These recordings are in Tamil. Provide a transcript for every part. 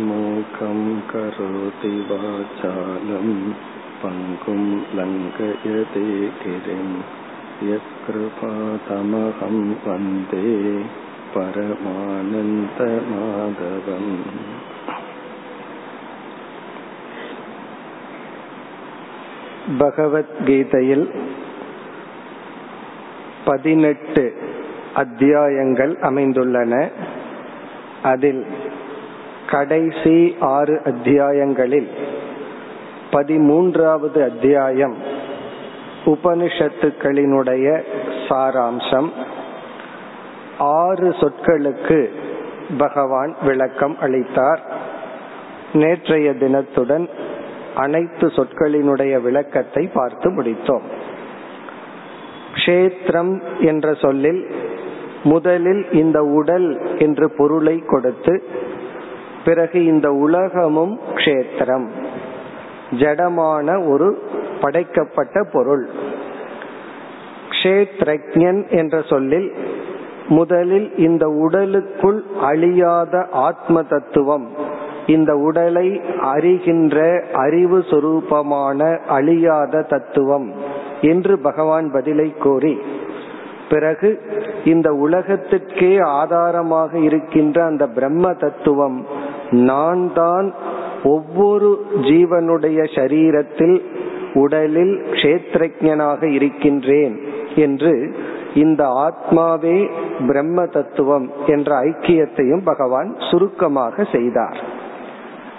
मूकं करोति वाचालं पङ्गुं लङ्घयते गिरिं यत्कृपातमहं वन्दे परमानन्दमाधवम् பகவத்கீதையில் பதினெட்டு அத்தியாயங்கள் அமைந்துள்ளன அதில் கடைசி ஆறு அத்தியாயங்களில் பதிமூன்றாவது அத்தியாயம் உபனிஷத்துக்களினுடைய சாராம்சம். ஆறு சொற்களுக்கு பகவான் விளக்கம் அளித்தார். நேற்றைய தினத்துடன் அனைத்து சொற்களினுடைய விளக்கத்தை பார்த்து முடித்தோம். கஷேத்திரம் என்ற சொல்லில் முதலில் இந்த உடல் என்று பொருளை கொடுத்து பிறகு இந்த உலகமும் க்ஷேத்திரம். ஜடமான ஒரு படைக்கப்பட்ட பொருள். கஷேத்ரஜன் என்ற சொல்லில் முதலில் இந்த உடலுக்குள் அழியாத ஆத்ம தத்துவம் இந்த உடலை அறிகின்ற அறிவு சுரூபமான அழியாத தத்துவம் என்று பகவான் பதிலை கூறி பிறகு இந்த உலகத்திற்கே ஆதாரமாக இருக்கின்ற அந்த பிரம்ம தத்துவம் நான் தான் ஒவ்வொரு ஜீவனுடைய சரீரத்தில் உடலில் கஷேத்திரஜனாக இருக்கின்றேன் என்று இந்த ஆத்மாவே பிரம்ம தத்துவம் என்ற ஐக்கியத்தையும் பகவான் சுருக்கமாக செய்தார்.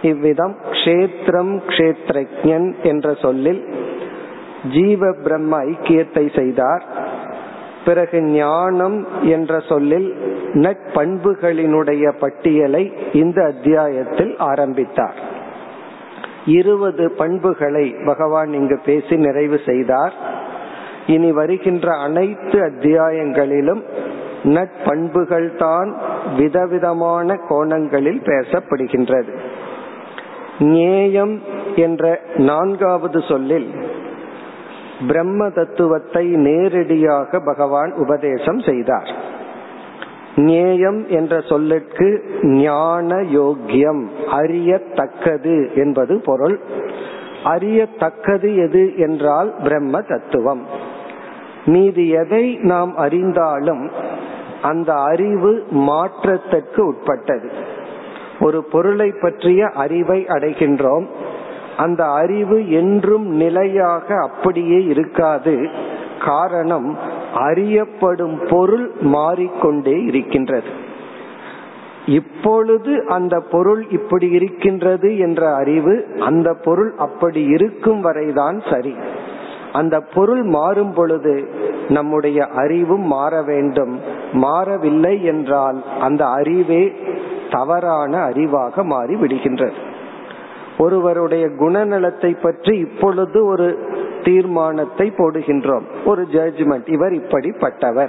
இவ்விதம் க்ஷேத்திரம் கஷேத்திரன் என்ற சொல்லில் ஜீவ பிரம்ம ஐக்கியத்தை செய்தார். பிறகு ஞானம் என்ற சொல்லில் நட்பண்புகளினுடைய பட்டியலை இந்த அத்தியாயத்தில் ஆரம்பித்தார். இருபது பண்புகளை பகவான் இங்கு பேசி நிறைவு செய்தார். இனி வருகின்ற அனைத்து அத்தியாயங்களிலும் நட்பண்புகள் தான் விதவிதமான கோணங்களில் பேசப்படுகின்றது. நேயம் என்ற நான்காவது சொல்லில் பிரம்ம தத்துவத்தை நேரடியாக பகவான் உபதேசம் செய்தார். நேயம் என்ற சொல்லுக்கு ஞான யோக்கியம் அறியத்தக்கது என்பது பொருள். அறியத்தக்கது எது என்றால் பிரம்ம தத்துவம். மீது எதை நாம் அறிந்தாலும் அந்த அறிவு மாற்றத்திற்கு உட்பட்டது. ஒரு பொருளை பற்றிய அறிவை அடைகின்றோம். அந்த அறிவு என்றும் நிலையாக அப்படியே இருக்காது. காரணம் அறியப்படும் பொருள் மாறிக்கொண்டே இருக்கின்றது. இப்பொழுது அந்த பொருள் இப்படி இருக்கின்றது என்ற அறிவு அந்த பொருள் அப்படி இருக்கும் வரைதான் சரி. அந்த பொருள் மாறும் பொழுது நம்முடைய அறிவும் மாற வேண்டும். மாறவில்லை என்றால் அந்த அறிவே தவறான அறிவாக மாறி விடுகின்றது ஒருவருடைய குணநலத்தை பற்றி இப்பொழுது ஒரு தீர்மானத்தை போடுகின்றோம். ஒரு ஜட்ஜ்மெண்ட் இவர் இப்படிப்பட்டவர்.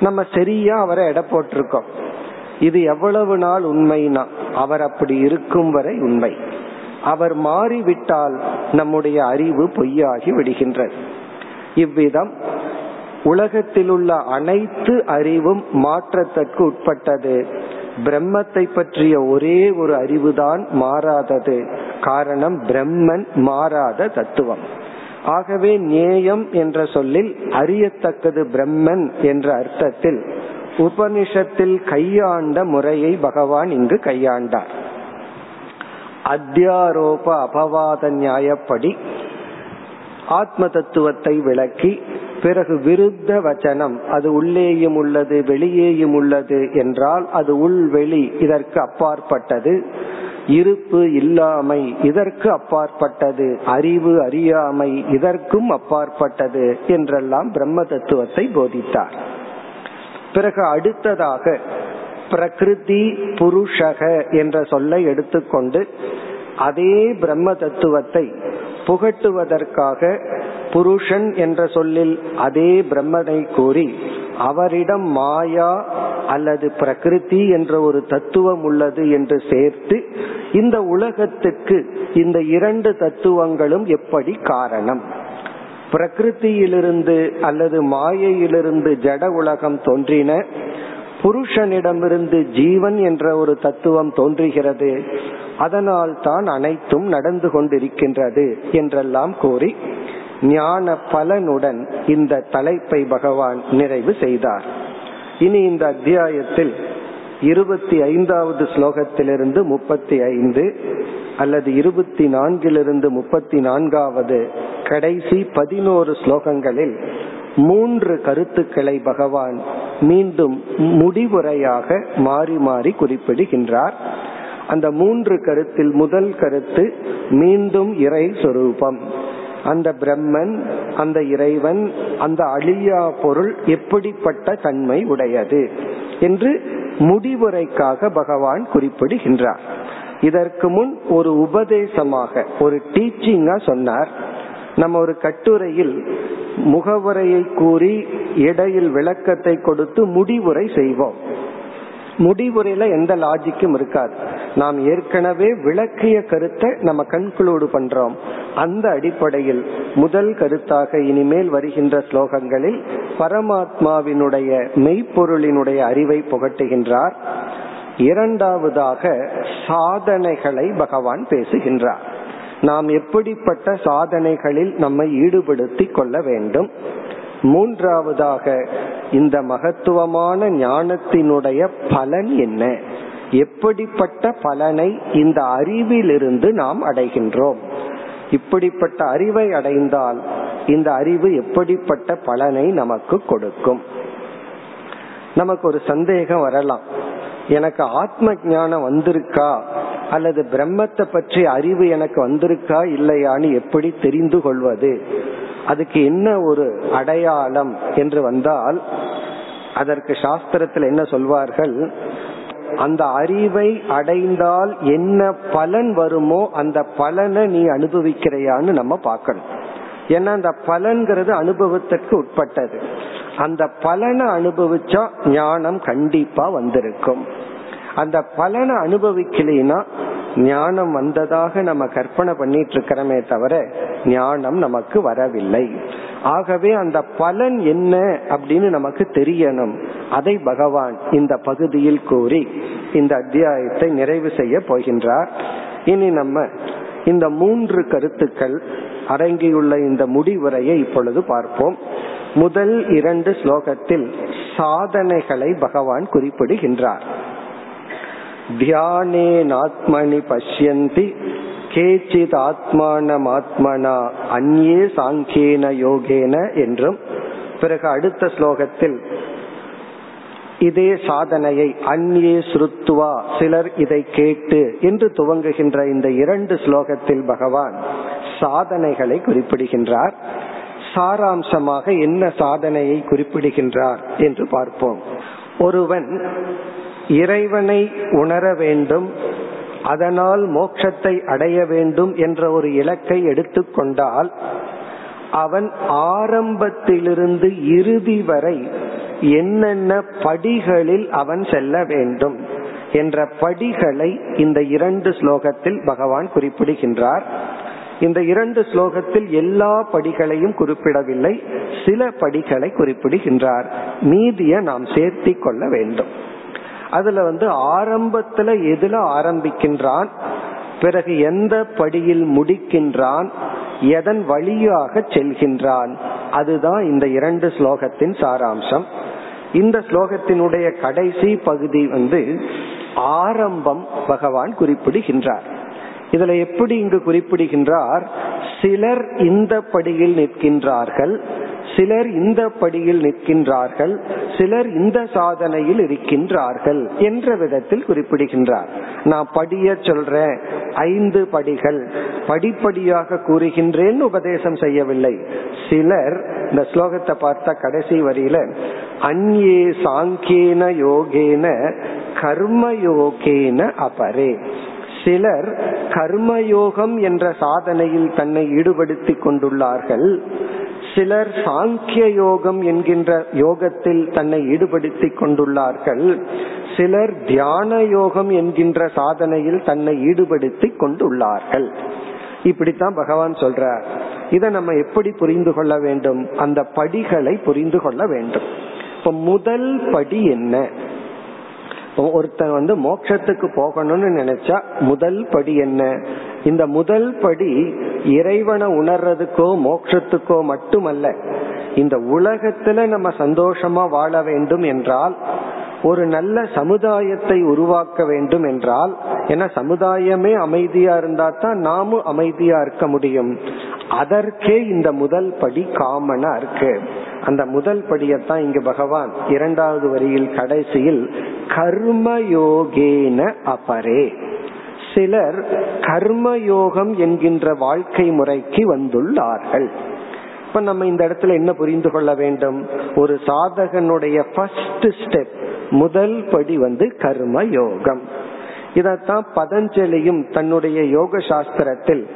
நம்ம சரியா அவரை எடை போட்டிருக்கோம். இது எவ்வளவு நாள் உண்மைனா அவர் அப்படி இருக்கும் வரை உண்மை. அவர் மாறிவிட்டால் நம்முடைய அறிவு பொய்யாகி விடுகின்றது. இவ்விதம் உலகத்தில் உள்ள அனைத்து அறிவும் மாற்றத்திற்கு உட்பட்டது. பிரம்மத்தை பற்றிய ஒரே ஒரு அறிவுதான் மாறாதது. காரணம் பிரம்மன் மாறாத தத்துவம். ஆகவே நேயம் என்ற சொல்லில் அறியத்தக்கது பிரம்மன் என்ற அர்த்தத்தில் உபனிஷத்தில் கையாண்ட முறையை பகவான் இங்கு கையாண்டார். அத்தியாரோப அபவாத நியாயப்படி ஆத்ம தத்துவத்தை விளக்கி பிறகு விருத்த வச்சனம் அது உள்ளேயும் உள்ளது வெளியேயும் உள்ளது என்றால் அது உள் வெளி இதற்கு அப்பாற்பட்டது. இருப்பு இல்லாமை இதற்கு அப்பாற்பட்டது. அறிவு அறியாமை இதற்கும் அப்பாற்பட்டது என்றெல்லாம் பிரம்ம தத்துவத்தை போதித்தார். பிறகு அடுத்ததாக பிரகிருதி புருஷக என்ற சொல்லை எடுத்துக்கொண்டு அதே பிரம்ம தத்துவத்தை புகட்டுவதற்காக புருஷன் என்ற சொல்லில் அதே பிரம்மனை கூறி அவரிடம் மாயா அல்லது பிரகிருதி என்ற ஒரு தத்துவம் உள்ளது என்று சேர்த்து இந்த உலகத்துக்கு இந்த இரண்டு தத்துவங்களும் எப்படி காரணம்? பிரகிருத்தியிலிருந்து அல்லது மாயையிலிருந்து ஜட உலகம் தோன்றின புருஷனிடமிருந்து ஜீவன் என்ற ஒரு தத்துவம் தோன்றுகிறது. அதனால் தான் அனைத்தும் நடந்து கொண்டிருக்கின்றது என்றெல்லாம் கூறி ஞான பலனுடன் இந்த தலைப்பை பகவான் நிறைவு செய்தார். இனி இந்த அத்தியாயத்தில் இருபத்தி ஐந்தாவது ஸ்லோகத்திலிருந்து முப்பத்தி ஐந்து அல்லது இருபத்தி நான்கிலிருந்து முப்பத்தி நான்காவது கடைசி பதினோரு ஸ்லோகங்களில் மூன்று கருத்துக்களை பகவான் மீண்டும் முடிவுரையாக மாறி மாறி குறிப்பிடுகின்றார். அந்த மூன்று கருத்தில் முதல் கருத்து மீண்டும் இறை சொரூபம். அந்த பிரம்மன் அந்த இறைவன் அந்த அழியா பொருள் எப்படிப்பட்ட தன்மை உடையது என்று முடிவுரைக்காக பகவான் குறிப்பிடுகின்றார். இதற்கு முன் ஒரு உபதேசமாக ஒரு டீச்சிங்கா சொன்னார். நம்ம ஒரு கட்டுரையில் முகவுரையை கூறி இடையில் விளக்கத்தை கொடுத்து முடிவுரை செய்வோம். முடிவுரையில எந்த லாஜிக்கும் இருக்காது. நாம் ஏற்கனவே விளக்கிய கருத்தை நம்ம கன்க்ளூடு பண்றோம். அந்த அடிப்படையில் முதல் கருத்தாக இனிமேல் வருகின்ற ஸ்லோகங்களில் பரமாத்மாவினுடைய மெய்ப்பொருளினுடைய அறிவை புகட்டுகின்றார். இரண்டாவதாக சாதனைகளை பகவான் பேசுகின்றார். நாம் எப்படிப்பட்ட சாதனைகளில் நம்மை ஈடுபடுத்தி கொள்ள வேண்டும்? மூன்றாவதாக இந்த மகத்துவமான ஞானத்தினுடைய பலன் என்ன? எப்படிப்பட்ட பலனை இந்த அறிவிலிருந்து நாம் அடைகின்றோம்? இப்படிப்பட்ட அறிவை அடைந்தால் இந்த அறிவு எப்படிப்பட்ட பலனை நமக்கு கொடுக்கும்? நமக்கு ஒரு சந்தேகம் வரலாம். எனக்கு ஆத்ம ஞானம் வந்திருக்கா? அல்லது பிரம்மத்தை பற்றி அறிவு எனக்கு வந்திருக்கா இல்லையான்னு எப்படி தெரிந்து கொள்வது? அதுக்கு என்ன ஒரு அடையாளம் என்று வந்தால் அதற்கு சாஸ்திரத்தில் என்ன சொல்வார்கள்? அந்த அறிவை அடைந்தால் என்ன பலன் வருமோ அந்த பலனை நீ அனுபவிக்கிறையான்னு நம்ம பார்க்கணும். ஏன்னா அந்த பலன்கிறது அனுபவத்திற்கு உட்பட்டது. அந்த பலனை அனுபவிச்சா ஞானம் கண்டிப்பா வந்திருக்கும். அந்த பலனை அனுபவிக்கலைன்னா ஞானம் வந்ததாக நம்ம கற்பனை பண்ணிட்டு இருக்கிறோமே தவிர ஞானம் நமக்கு வரவில்லை. ஆகவே அந்த பலன் என்ன அப்படின்னு நமக்கு தெரியணும். அதை பகவான் இந்த பகுதியில் கூறி இந்த அத்தியாயத்தை நிறைவு செய்ய போகின்றார். இனி நம்ம இந்த மூன்று கருத்துக்கள் அடங்கியுள்ள இந்த முடிவுரையை இப்பொழுது பார்ப்போம். முதல் இரண்டு ஸ்லோகத்தில் சாதனைகளை பகவான் குறிப்பிடுகின்றார். தியானே நாத்மனி பஷ்யந்தி கேச்சித் ஆத்மானம் ஆத்மனா அந்நே சாங்கேன யோகேன என்றும் பிறகு அடுத்த ஸ்லோகத்தில் இதே சாதனையை அந்நே ஸ்ருத்துவா சிலர் இதை கேட்டு என்று துவங்குகின்ற இந்த இரண்டு ஸ்லோகத்தில் பகவான் சாதனைகளை குறிப்பிடுகின்றார். சாராம்சமாக என்ன சாதனையை குறிப்பிடுகின்றார் என்று பார்ப்போம். ஒருவன் இறைவனை உணர வேண்டும் அதனால் மோட்சத்தை அடைய வேண்டும் என்ற ஒரு இலக்கை எடுத்துக்கொண்டால் அவன் ஆரம்பத்திலிருந்து இறுதி வரை என்னென்ன படிகளில் அவன் செல்ல வேண்டும் என்ற படிகளை இந்த இரண்டு ஸ்லோகத்தில் பகவான் குறிப்பிடுகின்றார். இந்த இரண்டு ஸ்லோகத்தில் எல்லா படிகளையும் குறிப்பிடவில்லை சில படிகளை குறிப்பிடுகின்றார். மீதிய நாம் சேர்த்தி கொள்ள வேண்டும். அதுல வந்து ஆரம்பத்துல எதுல ஆரம்பிக்கின்றான்? பிறகு எந்த படியில் முடிக்கின்றான்? எதன் வழியாக செல்கின்றான்? அதுதான் இந்த இரண்டு ஸ்லோகத்தின் சாராம்சம். இந்த ஸ்லோகத்தினுடைய கடைசி பகுதி வந்து ஆரம்பம் பகவான் குறிப்பிடுகின்றார். இதுல எப்படி இங்கு குறிப்பிடுகின்றார்? சிலர் இந்த படியில் நிற்கின்றார்கள். சிலர் இந்த படியில் நிற்கின்றார்கள் சிலர் இந்த சாதனையில் இருக்கின்றார்கள் என்ற விதத்தில் குறிப்பிடுகின்றார். நான் படிய சொல்றேன் ஐந்து படிகள் படிப்படியாக கூறுகின்றேன் உபதேசம் செய்யவில்லை. சிலர் இந்த ஸ்லோகத்தை பார்த்த கடைசி வரியில அந்யே சாங்கேன யோகேன கர்மயோகேன அபரே. சிலர் கர்மயோகம் என்ற சாதனையில் தன்னை ஈடுபடுத்திக் கொண்டுள்ளார்கள் சிலர் சாங்கிய யோகம் என்கின்ற யோகத்தில் தன்னை ஈடுபடுத்தி கொண்டுள்ளார்கள். சிலர் தியான யோகம் என்கின்ற சாதனையில் தன்னை ஈடுபடுத்தி கொண்டுள்ளார்கள். இப்படித்தான் பகவான் சொல்றார். இதை நம்ம எப்படி புரிந்து கொள்ள வேண்டும்? அந்த படிகளை புரிந்து கொள்ள வேண்டும். இப்ப முதல் படி என்ன? ஒருத்தன் வந்து மோட்சத்துக்கு போகணும்னு நினைச்சா முதல் படி என்ன? இந்த முதல் படி இறைவனை உணர்றதுக்கோ மோட்சத்துக்கோ மட்டுமல்ல இந்த உலகத்துல நம்ம சந்தோஷமா வாழ வேண்டும் என்றால் ஒரு நல்ல சமுதாயத்தை உருவாக்க வேண்டும் என்றால் ஏன்னா சமுதாயமே அமைதியா இருந்தா தான் நாமும் அமைதியா இருக்க முடியும். அதற்கே இந்த முதல் படி காமனா இருக்கு. அந்த முதல் படியத்தான் இங்கு பகவான் இரண்டாவது வரியில் கடைசியில் கர்மயோகேன அபரே. சிலர் கர்மயோகம் என்கின்ற வாழ்க்கை முறைக்கு வந்துள்ளார்கள். இப்ப நம்ம இந்த இடத்துல என்ன புரிந்து கொள்ள வேண்டும்? ஒரு சாதகனுடைய ஃபர்ஸ்ட் ஸ்டெப் முதல் படி வந்து கர்ம யோகம் இதத்தான் பதஞ்சலியும் தன்னுடைய யோக சாஸ்திரத்தில்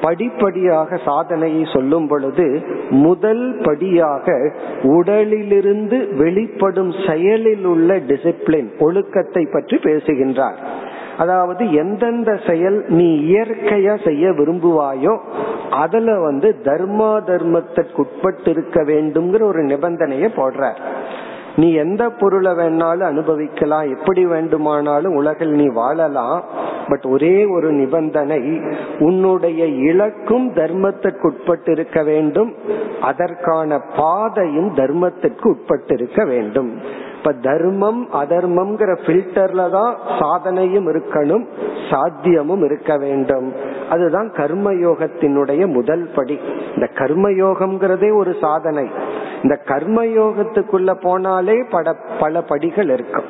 படிப்படியாக சாதனையை சொல்லும் பொழுது முதல் படியாக உடலிலிருந்து வெளிப்படும் செயலில் உள்ள டிசிப்ளின் ஒழுக்கத்தை பற்றி பேசுகின்றார். அதாவது எந்தெந்த செயல் நீ இயற்கையா செய்ய விரும்புவாயோ அதுல வந்து தர்மா தர்மத்திற்கு உட்பட்டு இருக்க வேண்டும்ங்கிற ஒரு நிபந்தனையை போடுற நீ எந்த பொருளை வேணாலும் அனுபவிக்கலாம் எப்படி வேண்டுமானாலும் உலகில் நீ வாழலாம் பட் ஒரே ஒரு நிபந்தனை உன்னுடைய இலக்கும் தர்மத்திற்கு உட்பட்டு இருக்க வேண்டும் அதற்கான பாதையும் தர்மத்திற்கு உட்பட்டு இருக்க வேண்டும். இப்ப தர்மம் அதர்மம்ங்கிற பில்டர்ல தான் சாதனையும் இருக்கணும் சாத்தியமும் இருக்க வேண்டும். அதுதான் கர்மயோகத்தினுடைய முதல் படி. இந்த கர்மயோகம்ங்கிறதே ஒரு சாதனை. இந்த கர்மயோகத்துக்குள்ள போனாலே பட பல படிகள் இருக்கும்.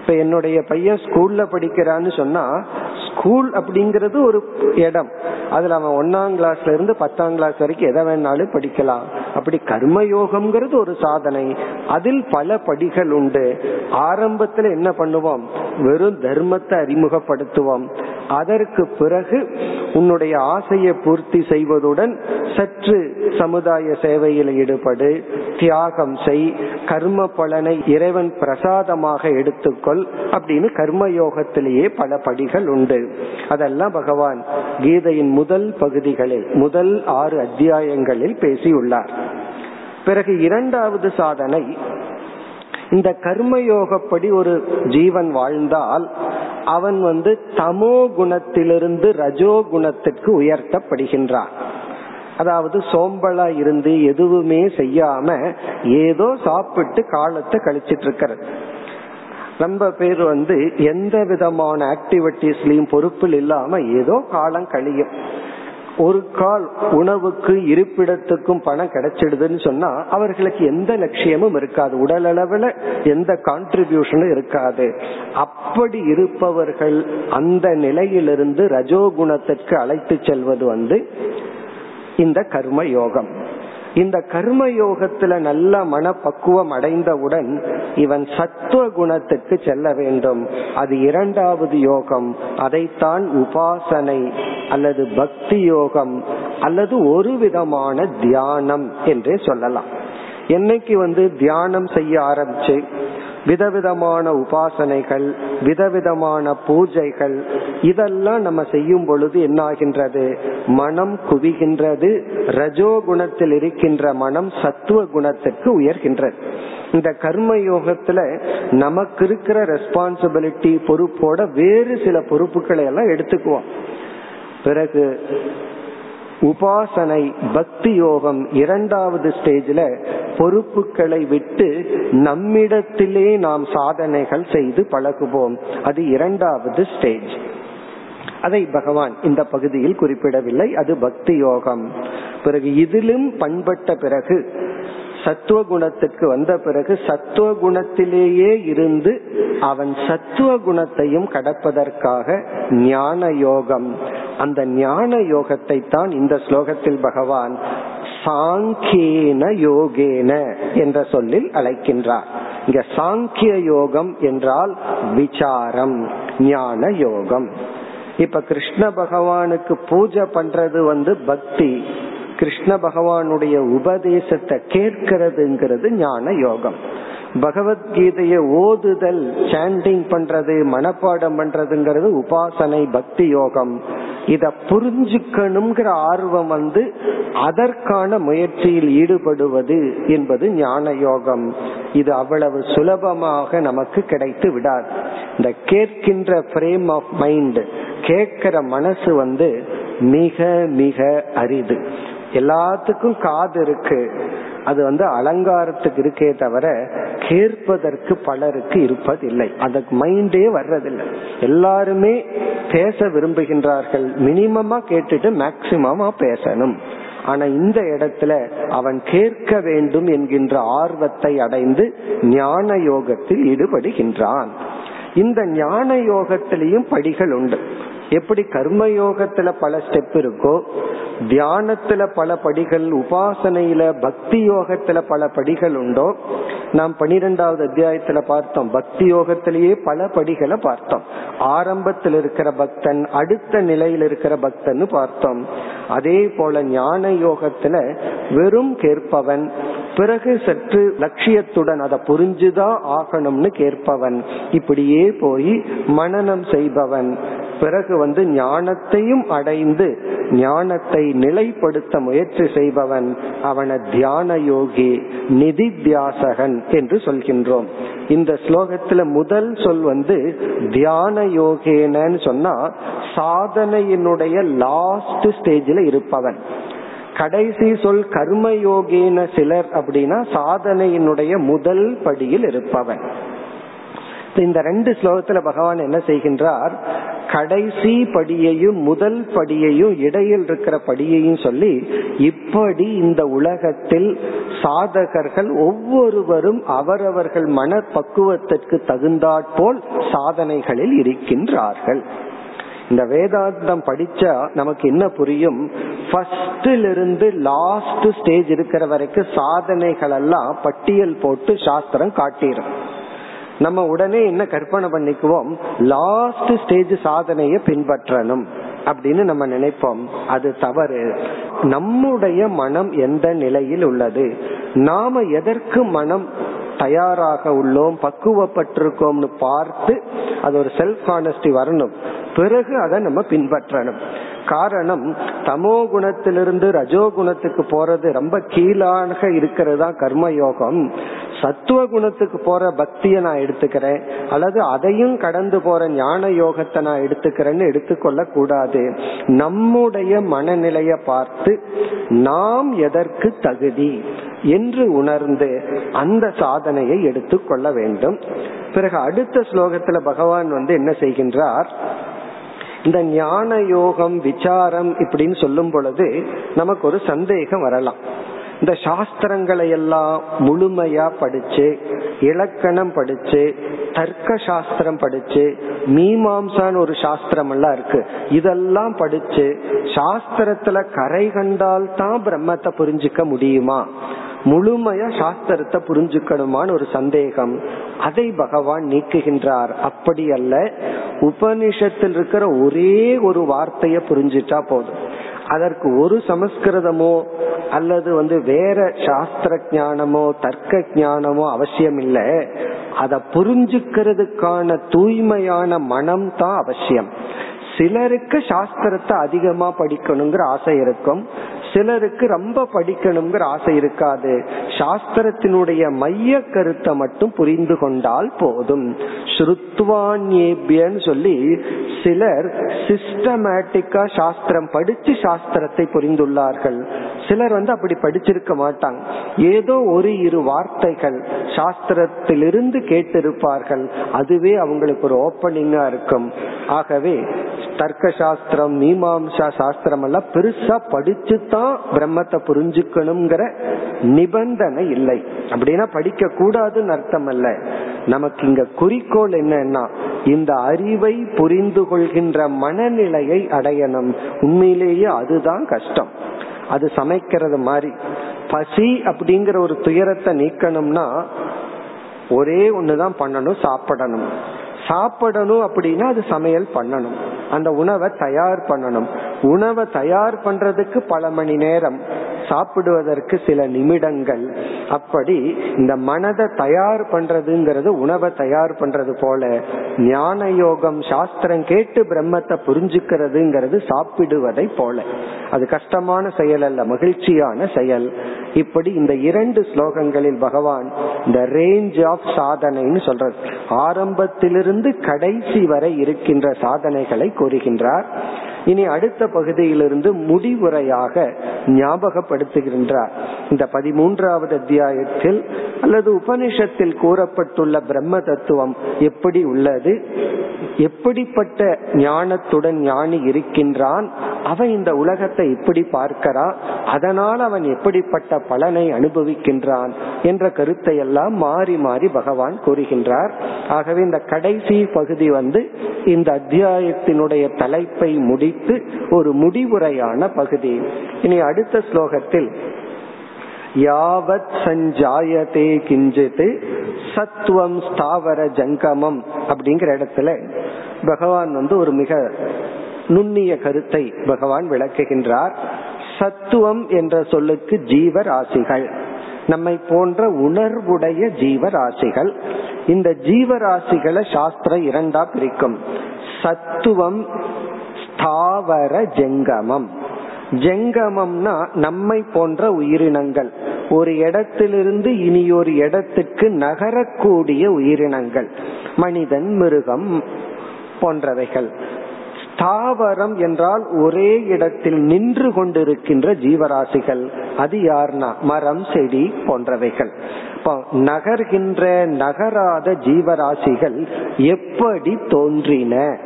இப்ப என்னுடைய பையன் ஸ்கூல்ல படிக்கிறான்னு சொன்னா ஸ்கூல் அப்படிங்கறது ஒரு இடம். அதுல அவன் ஒன்னாம் கிளாஸ்ல இருந்து பத்தாம் கிளாஸ் வரைக்கும் எதை வேணாலும் படிக்கலாம். அப்படி கர்மயோகம்ங்கிறது ஒரு சாதனை. அதில் பல படிகள் உண்டு. ஆரம்பத்துல என்ன பண்ணுவோம்? வெறும் தர்மத்தை அறிமுகப்படுத்துவோம். அதற்கு பிறகு உன்னுடைய ஆசையை பூர்த்தி செய்வதுடன் சற்று சமுதாய சேவையில் ஈடுபடு தியாகம் செய் கர்ம பலனை இறைவன் பிரசாதமாக எடுத்துக்கொள். அப்படின்னு கர்மயோகத்திலேயே பல படிகள் உண்டு. அதெல்லாம் பகவான் கீதையின் முதல் பகுதிகளில் முதல் ஆறு அத்தியாயங்களில் பேசியுள்ளார். பிறகு இரண்டாவது சாதனை இந்த கர்மயோகப்படி ஒரு ஜீவன் வாழ்ந்தால் அவன் வந்து தமோ குணத்திலிருந்து ரஜோ குணத்திற்கு உயர்த்தப்படுகின்றான். அதாவது சோம்பலா இருந்து எதுவுமே செய்யாம ஏதோ சாப்பிட்டு காலத்தை கழிச்சிட்டு இருக்கிறது. ரொம்ப பேர் வந்து எந்த விதமான ஆக்டிவிட்டிஸ்லயும் பொறுப்பில் இல்லாம ஏதோ காலம் கழியும். ஒரு கால் உணவுக்கு இருப்பிடத்துக்கும் பணம் கிடைச்சிடுதுன்னு சொன்னா அவர்களுக்கு எந்த லட்சியமும் இருக்காது. உடல் அளவுல எந்த கான்ட்ரிபியூஷனும் இருக்காது. அப்படி இருப்பவர்கள் அந்த நிலையிலிருந்து ரஜோகுணத்திற்கு அழைத்து செல்வது வந்து இந்த கர்ம யோகம். இந்த கர்ம யோகத்துல நல்ல மனப்பக்குவம் அடைந்தவுடன் இவன் சத்துவ குணத்துக்கு செல்ல வேண்டும். அது இரண்டாவது யோகம். அதைத்தான் உபாசனை அல்லது பக்தி யோகம் அல்லது ஒரு விதமான தியானம் என்றே சொல்லலாம். என்னைக்கு வந்து தியானம் செய்ய ஆரம்பிச்சு விதவிதமான உபாசனைகள் விதவிதமான பூஜைகள் இதெல்லாம் நம்ம செய்யும் பொழுது என்னாகின்றது? மனம் குவிகின்றது ரஜோ குணத்தில் இருக்கின்ற மனம் சத்துவ குணத்துக்கு உயர்கின்றது. இந்த கர்ம யோகத்துல நமக்கு இருக்கிற ரெஸ்பான்சிபிலிட்டி பொறுப்போட வேறு சில பொறுப்புகளை எல்லாம் எடுத்துக்குவோம். பிறகு உபாசனை பக்தி யோகம் இரண்டாவது ஸ்டேஜில் பொறுப்புகளை விட்டு நம்மிடத்திலே நாம் சாதனைகள் செய்து பழகுவோம். அது இரண்டாவது ஸ்டேஜ். அதை பகவான் இந்த பகுதியில் குறிப்பிடவில்லை. அது பக்தி யோகம். பிறகு இதிலும் பண்பட்ட பிறகு சத்துவ குணத்துக்கு வந்த பிறகு சத்துவ குணத்திலேயே இருந்து அவன் சத்துவ குணத்தையும் கடப்பதற்காக ஞான யோகம் அந்த ஞான யோகத்தை தான் இந்த ஸ்லோகத்தில் பகவான் சாங்கேன யோகேன என்ற சொல்லில் அழைக்கின்றார். இங்க சாங்கிய யோகம் என்றால் விசாரம் ஞான யோகம் இப்ப கிருஷ்ண பகவானுக்கு பூஜை பண்றது வந்து பக்தி. கிருஷ்ண பகவானுடைய உபதேசத்தை கேட்கிறதுங்கிறது ஞான யோகம். பகவத்கீதைய ஓதுதல் சாண்டிங் பண்றது மனப்பாடம் பண்றதுங்கிறது உபாசனை பக்தி யோகம். இத புரிஞ்சுக்கணுங்கிற ஆர்வம் வந்து அதற்கான முயற்சியில் ஈடுபடுவது என்பது ஞான யோகம். இது அவ்வளவு சுலபமாக நமக்கு கிடைத்து விடாது. இந்த கேட்கின்ற பிரேம் ஆஃப் மைண்ட் கேட்கிற மனசு வந்து மிக மிக அரிது. எல்லாத்துக்கும் காது இருக்கு. அது வந்து அலங்காரத்துக்கு இருக்கே தவிர கேட்பதற்கு பலருக்கு இருப்பதில்லை. அதுக்கு மைண்டே வர்றதில்லை. எல்லாருமே பேச விரும்புகின்றார்கள். மினிமமா கேட்டுட்டு மேக்சிமமா பேசணும். ஆனா இந்த இடத்துல அவன் கேட்க வேண்டும் என்கின்ற ஆர்வத்தை அடைந்து ஞான யோகத்தில் ஈடுபடுகின்றான். இந்த ஞான யோகத்திலையும் படிகள் உண்டு. எப்படி கர்ம யோகத்துல பல ஸ்டெப் இருக்கோ தியானத்துல பல படிகள் உபாசனையில பக்தி யோகத்துல பல படிகள் உண்டோ நாம் பனிரெண்டாவது அத்தியாயத்துல பார்த்தோம். பக்தி யோகத்திலேயே பல படிகளை பார்த்தோம். ஆரம்பத்தில் இருக்கிற பக்தன் அடுத்த நிலையில் இருக்கிற பக்தன் பார்த்தோம். அதே போல ஞான யோகத்துல வெறும் கேட்பவன் பிறகு சற்று லட்சியத்துடன் அதை புரிஞ்சுதான் ஆகணும்னு கேட்பவன். இப்படியே போய் மனநம் செய்பவன். பிறகு வந்து ஞானத்தையும் அடைந்து ஞானத்தை நிலைப்படுத்த முயற்சி செய்பவன் அவனை தியான யோகி நிதி தியாசகன் என்று சொல்கின்றோம். இந்த ஸ்லோகத்துல முதல் சொல் வந்து தியான யோகேனன்னு சொன்னா சாதனையினுடைய லாஸ்ட் ஸ்டேஜில் இருப்பவன். கடைசி சொல் கர்ம யோகேன சிலர் அப்படின்னா சாதனையினுடைய முதல் படியில் இருப்பவன். இந்த ரெண்டு ஸ்லோகத்துல பகவான் என்ன செய்கின்றார்? கடைசி படியையும் முதல் படியையும் இடையில் இருக்கிற படியையும் சொல்லி இப்படி இந்த உலகத்தில் சாதகர்கள் ஒவ்வொருவரும் அவரவர்கள் மன பக்குவத்திற்கு தகுந்தாற்போல் சாதனைகளில் இருக்கின்றார்கள். இந்த வேதாந்தம் படிச்சா நமக்கு என்ன புரியும்? ஃபர்ஸ்ட்ல இருந்து லாஸ்ட் ஸ்டேஜ் இருக்கிற வரைக்கும் சாதனைகள் எல்லாம் பட்டியல் போட்டு சாஸ்திரம் காட்டிடும் நம்ம உடனே என்ன கற்பனை பண்ணிக்குவோம்? லாஸ்ட் ஸ்டேஜ் சாதனையை பின்பற்றணும் அப்படின்னு நம்ம நினைப்போம். அது தவறு. நம்முடைய மனம் எந்த நிலையில் உள்ளது? நாம எதற்கு மனம் தயாராக உள்ளோம் பக்குவப்பட்டிருக்கோம்னு பார்த்து அது ஒரு செல்ஃப் கானஸ்டி வரணும். பிறகு அதை நம்ம பின்பற்றணும். காரணம் தமோ குணத்திலிருந்து ரஜோ குணத்துக்கு போறது ரொம்ப கீழாக இருக்கிறது தான் கர்மயோகம். சத்துவ குணத்துக்கு போற பக்தியை நான் எடுத்துக்கிறேன் அல்லது அதையும் கடந்து போற ஞான யோகத்தை நான் எடுத்துக்கிறேன்னு எடுத்துக்கொள்ள கூடாது. நம்முடைய மனநிலைய பார்த்து நாம் எதற்கு தகுதி என்று உணர்ந்து அந்த சாதனையை எடுத்துக்கொள்ள வேண்டும். பிறகு அடுத்த ஸ்லோகத்துல பகவான் வந்து என்ன செய்கின்றார்? இந்த ஞான யோகம் விசாரம் இப்படின்னு சொல்லும் பொழுது நமக்கு ஒரு சந்தேகம் வரலாம். இந்த சாஸ்திரங்களை எல்லாம் முழுமையா படிச்சு இலக்கணம் படிச்சு தர்க்க சாஸ்திரம் படிச்சு மீமாம்சான்னு ஒரு சாஸ்திரம் எல்லாம் இருக்கு. இதெல்லாம் படிச்சு சாஸ்திரத்துல கரை கண்டால் தான் பிரம்மத்தை புரிஞ்சுக்க முடியுமா? முழுமையா சாஸ்திரத்தை புரிஞ்சுக்கணுமான்னு ஒரு சந்தேகம். அதை பகவான் நீக்குகின்றார். அப்படி அல்ல உபனிஷத்தில் இருக்கிற ஒரே ஒரு வார்த்தைய புரிஞ்சிட்டா போதும். அதற்கு ஒரு சமஸ்கிருதமோ அல்லது வந்து வேற சாஸ்திர ஞானமோ தர்க்க ஞானமோ அவசியம் இல்லை. அத புரிஞ்சுக்கிறதுக்கான தூய்மையான மனம் தான் அவசியம். சிலருக்கு சாஸ்திரத்தை அதிகமா படிக்கணுங்கிற ஆசை இருக்கும். சிலருக்கு ரொம்ப படிக்கணுங்கிற ஆசை இருக்காது. சாஸ்திரத்தினுடைய மைய கருத்தை மட்டும் புரிந்து கொண்டால் போதும். ஸ்ருத்வான்யேபியன்னு சொல்லி சிலர் சிஸ்டமேட்டிக்கா சாஸ்திரம் படிச்சு சாஸ்திரத்தை புரிந்துள்ளார்கள். சிலர் வந்து அப்படி படிச்சிருக்க மாட்டாங்க. ஏதோ ஒரு இரு வார்த்தைகள் சாஸ்திரத்திலிருந்து கேட்டிருப்பார்கள். அதுவே அவங்களுக்கு ஒரு ஓப்பனிங்கா இருக்கும். ஆகவே தர்க்க சாஸ்திரம் மீமாம்சா சாஸ்திரம் எல்லாம் பெருசா படிச்சு தான் பிரம்மத்தை புரிஞ்சுக்கணுங்கிற நிபந்தனை இல்லை. அப்படின்னா படிக்க கூடாதுன்னு அர்த்தம் அல்ல நமக்கு இங்க குறிக்கோள் என்னன்னா இந்த அறிவை புரிந்து கொள்கின்ற மனநிலையை அடையணும். உண்மையிலேயே அதுதான் கஷ்டம். அது சமைக்கிறது மாதிரி. பசி அப்படிங்கிற ஒரு துயரத்தை நீக்கணும்னா ஒரே ஒண்ணுதான் பண்ணணும் சாப்பிடணும். சாப்பிடணும் அப்படின்னா அது சமையல் பண்ணணும். அந்த உணவை தயார் பண்ணணும். உணவை தயார் பண்றதுக்கு பல மணி நேரம். சாப்பிடுவதற்கு சில நிமிடங்கள். அப்படி இந்த மனதை தயார் பண்றதுங்கிறது உணவை தயார் பண்றது போல ஞான யோகம் சாஸ்திரம் கேட்டு பிரம்மத்தை புரிஞ்சுக்கிறதுங்கிறது சாப்பிடுவதை போல. அது கஷ்டமான செயல் அல்ல மகிழ்ச்சியான செயல். இப்படி இந்த இரண்டு ஸ்லோகங்களில் பகவான் இந்த ரேஞ்ச் ஆஃப் சாதனைன்னு சொல்றது ஆரம்பத்திலிருந்து கடைசி வரை இருக்கின்ற சாதனைகளை கூறுகின்றார். இனி அடுத்த பகுதியிலிருந்து முடிவுரையாக ஞாபகப்படுத்துகின்றார். இந்த பதிமூன்றாவது அத்தியாயத்தில் அல்லது உபனிஷத்தில் கூறப்பட்டுள்ள பிரம்ம தத்துவம் எப்படி உள்ளது? எப்படிப்பட்ட ஞானத்துடன் ஞானி இருக்கின்றான்? அவன் இந்த உலகத்தை இப்படி பார்க்கிறான் அதனால் அவன் எப்படிப்பட்ட பலனை அனுபவிக்கின்றான்? என்ற கருத்தை எல்லாம் மாறி மாறி பகவான் கூறுகின்றார். ஆகவே இந்த கடைசி பகுதி வந்து இந்த அத்தியாயத்தினுடைய தலைப்பை முடித்து ஒரு முடிவுரையான பகுதி. இனி அடுத்த ஸ்லோகத்தில் யாவத் சஞ்சாயதே கிஞ்சித்து சத்துவம் ஸ்தாவர ஜங்கமம் அப்படிங்கிற இடத்துல பகவான் வந்து ஒரு மிக நுண்ணிய கருத்தை பகவான் விளக்குகின்றார். சத்துவம் என்ற சொல்லுக்கு ஜீவராசிகள். நம்மை போன்ற உணர்வுடைய ஜீவராசிகள். இந்த ஜீவராசிகளை சாஸ்திரம் இரண்டா பிரிக்கும். சத்துவம் ஸ்தாவர ஜெங்கமம். ஜெங்கமம்னா நம்மை போன்ற உயிரினங்கள். ஒரு இடத்திலிருந்து இனி ஒரு இடத்துக்கு நகரக்கூடிய உயிரினங்கள். மனிதன் மிருகம் போன்றவைகள். ஸ்தாவரம் என்றால் ஒரே இடத்தில் நின்று கொண்டிருக்கின்ற ஜீவராசிகள். அது யார்னா? மரம் செடி போன்றவைகள். நகர்கின்ற நகராத ஜீவராசிகள் எப்படி தோன்றின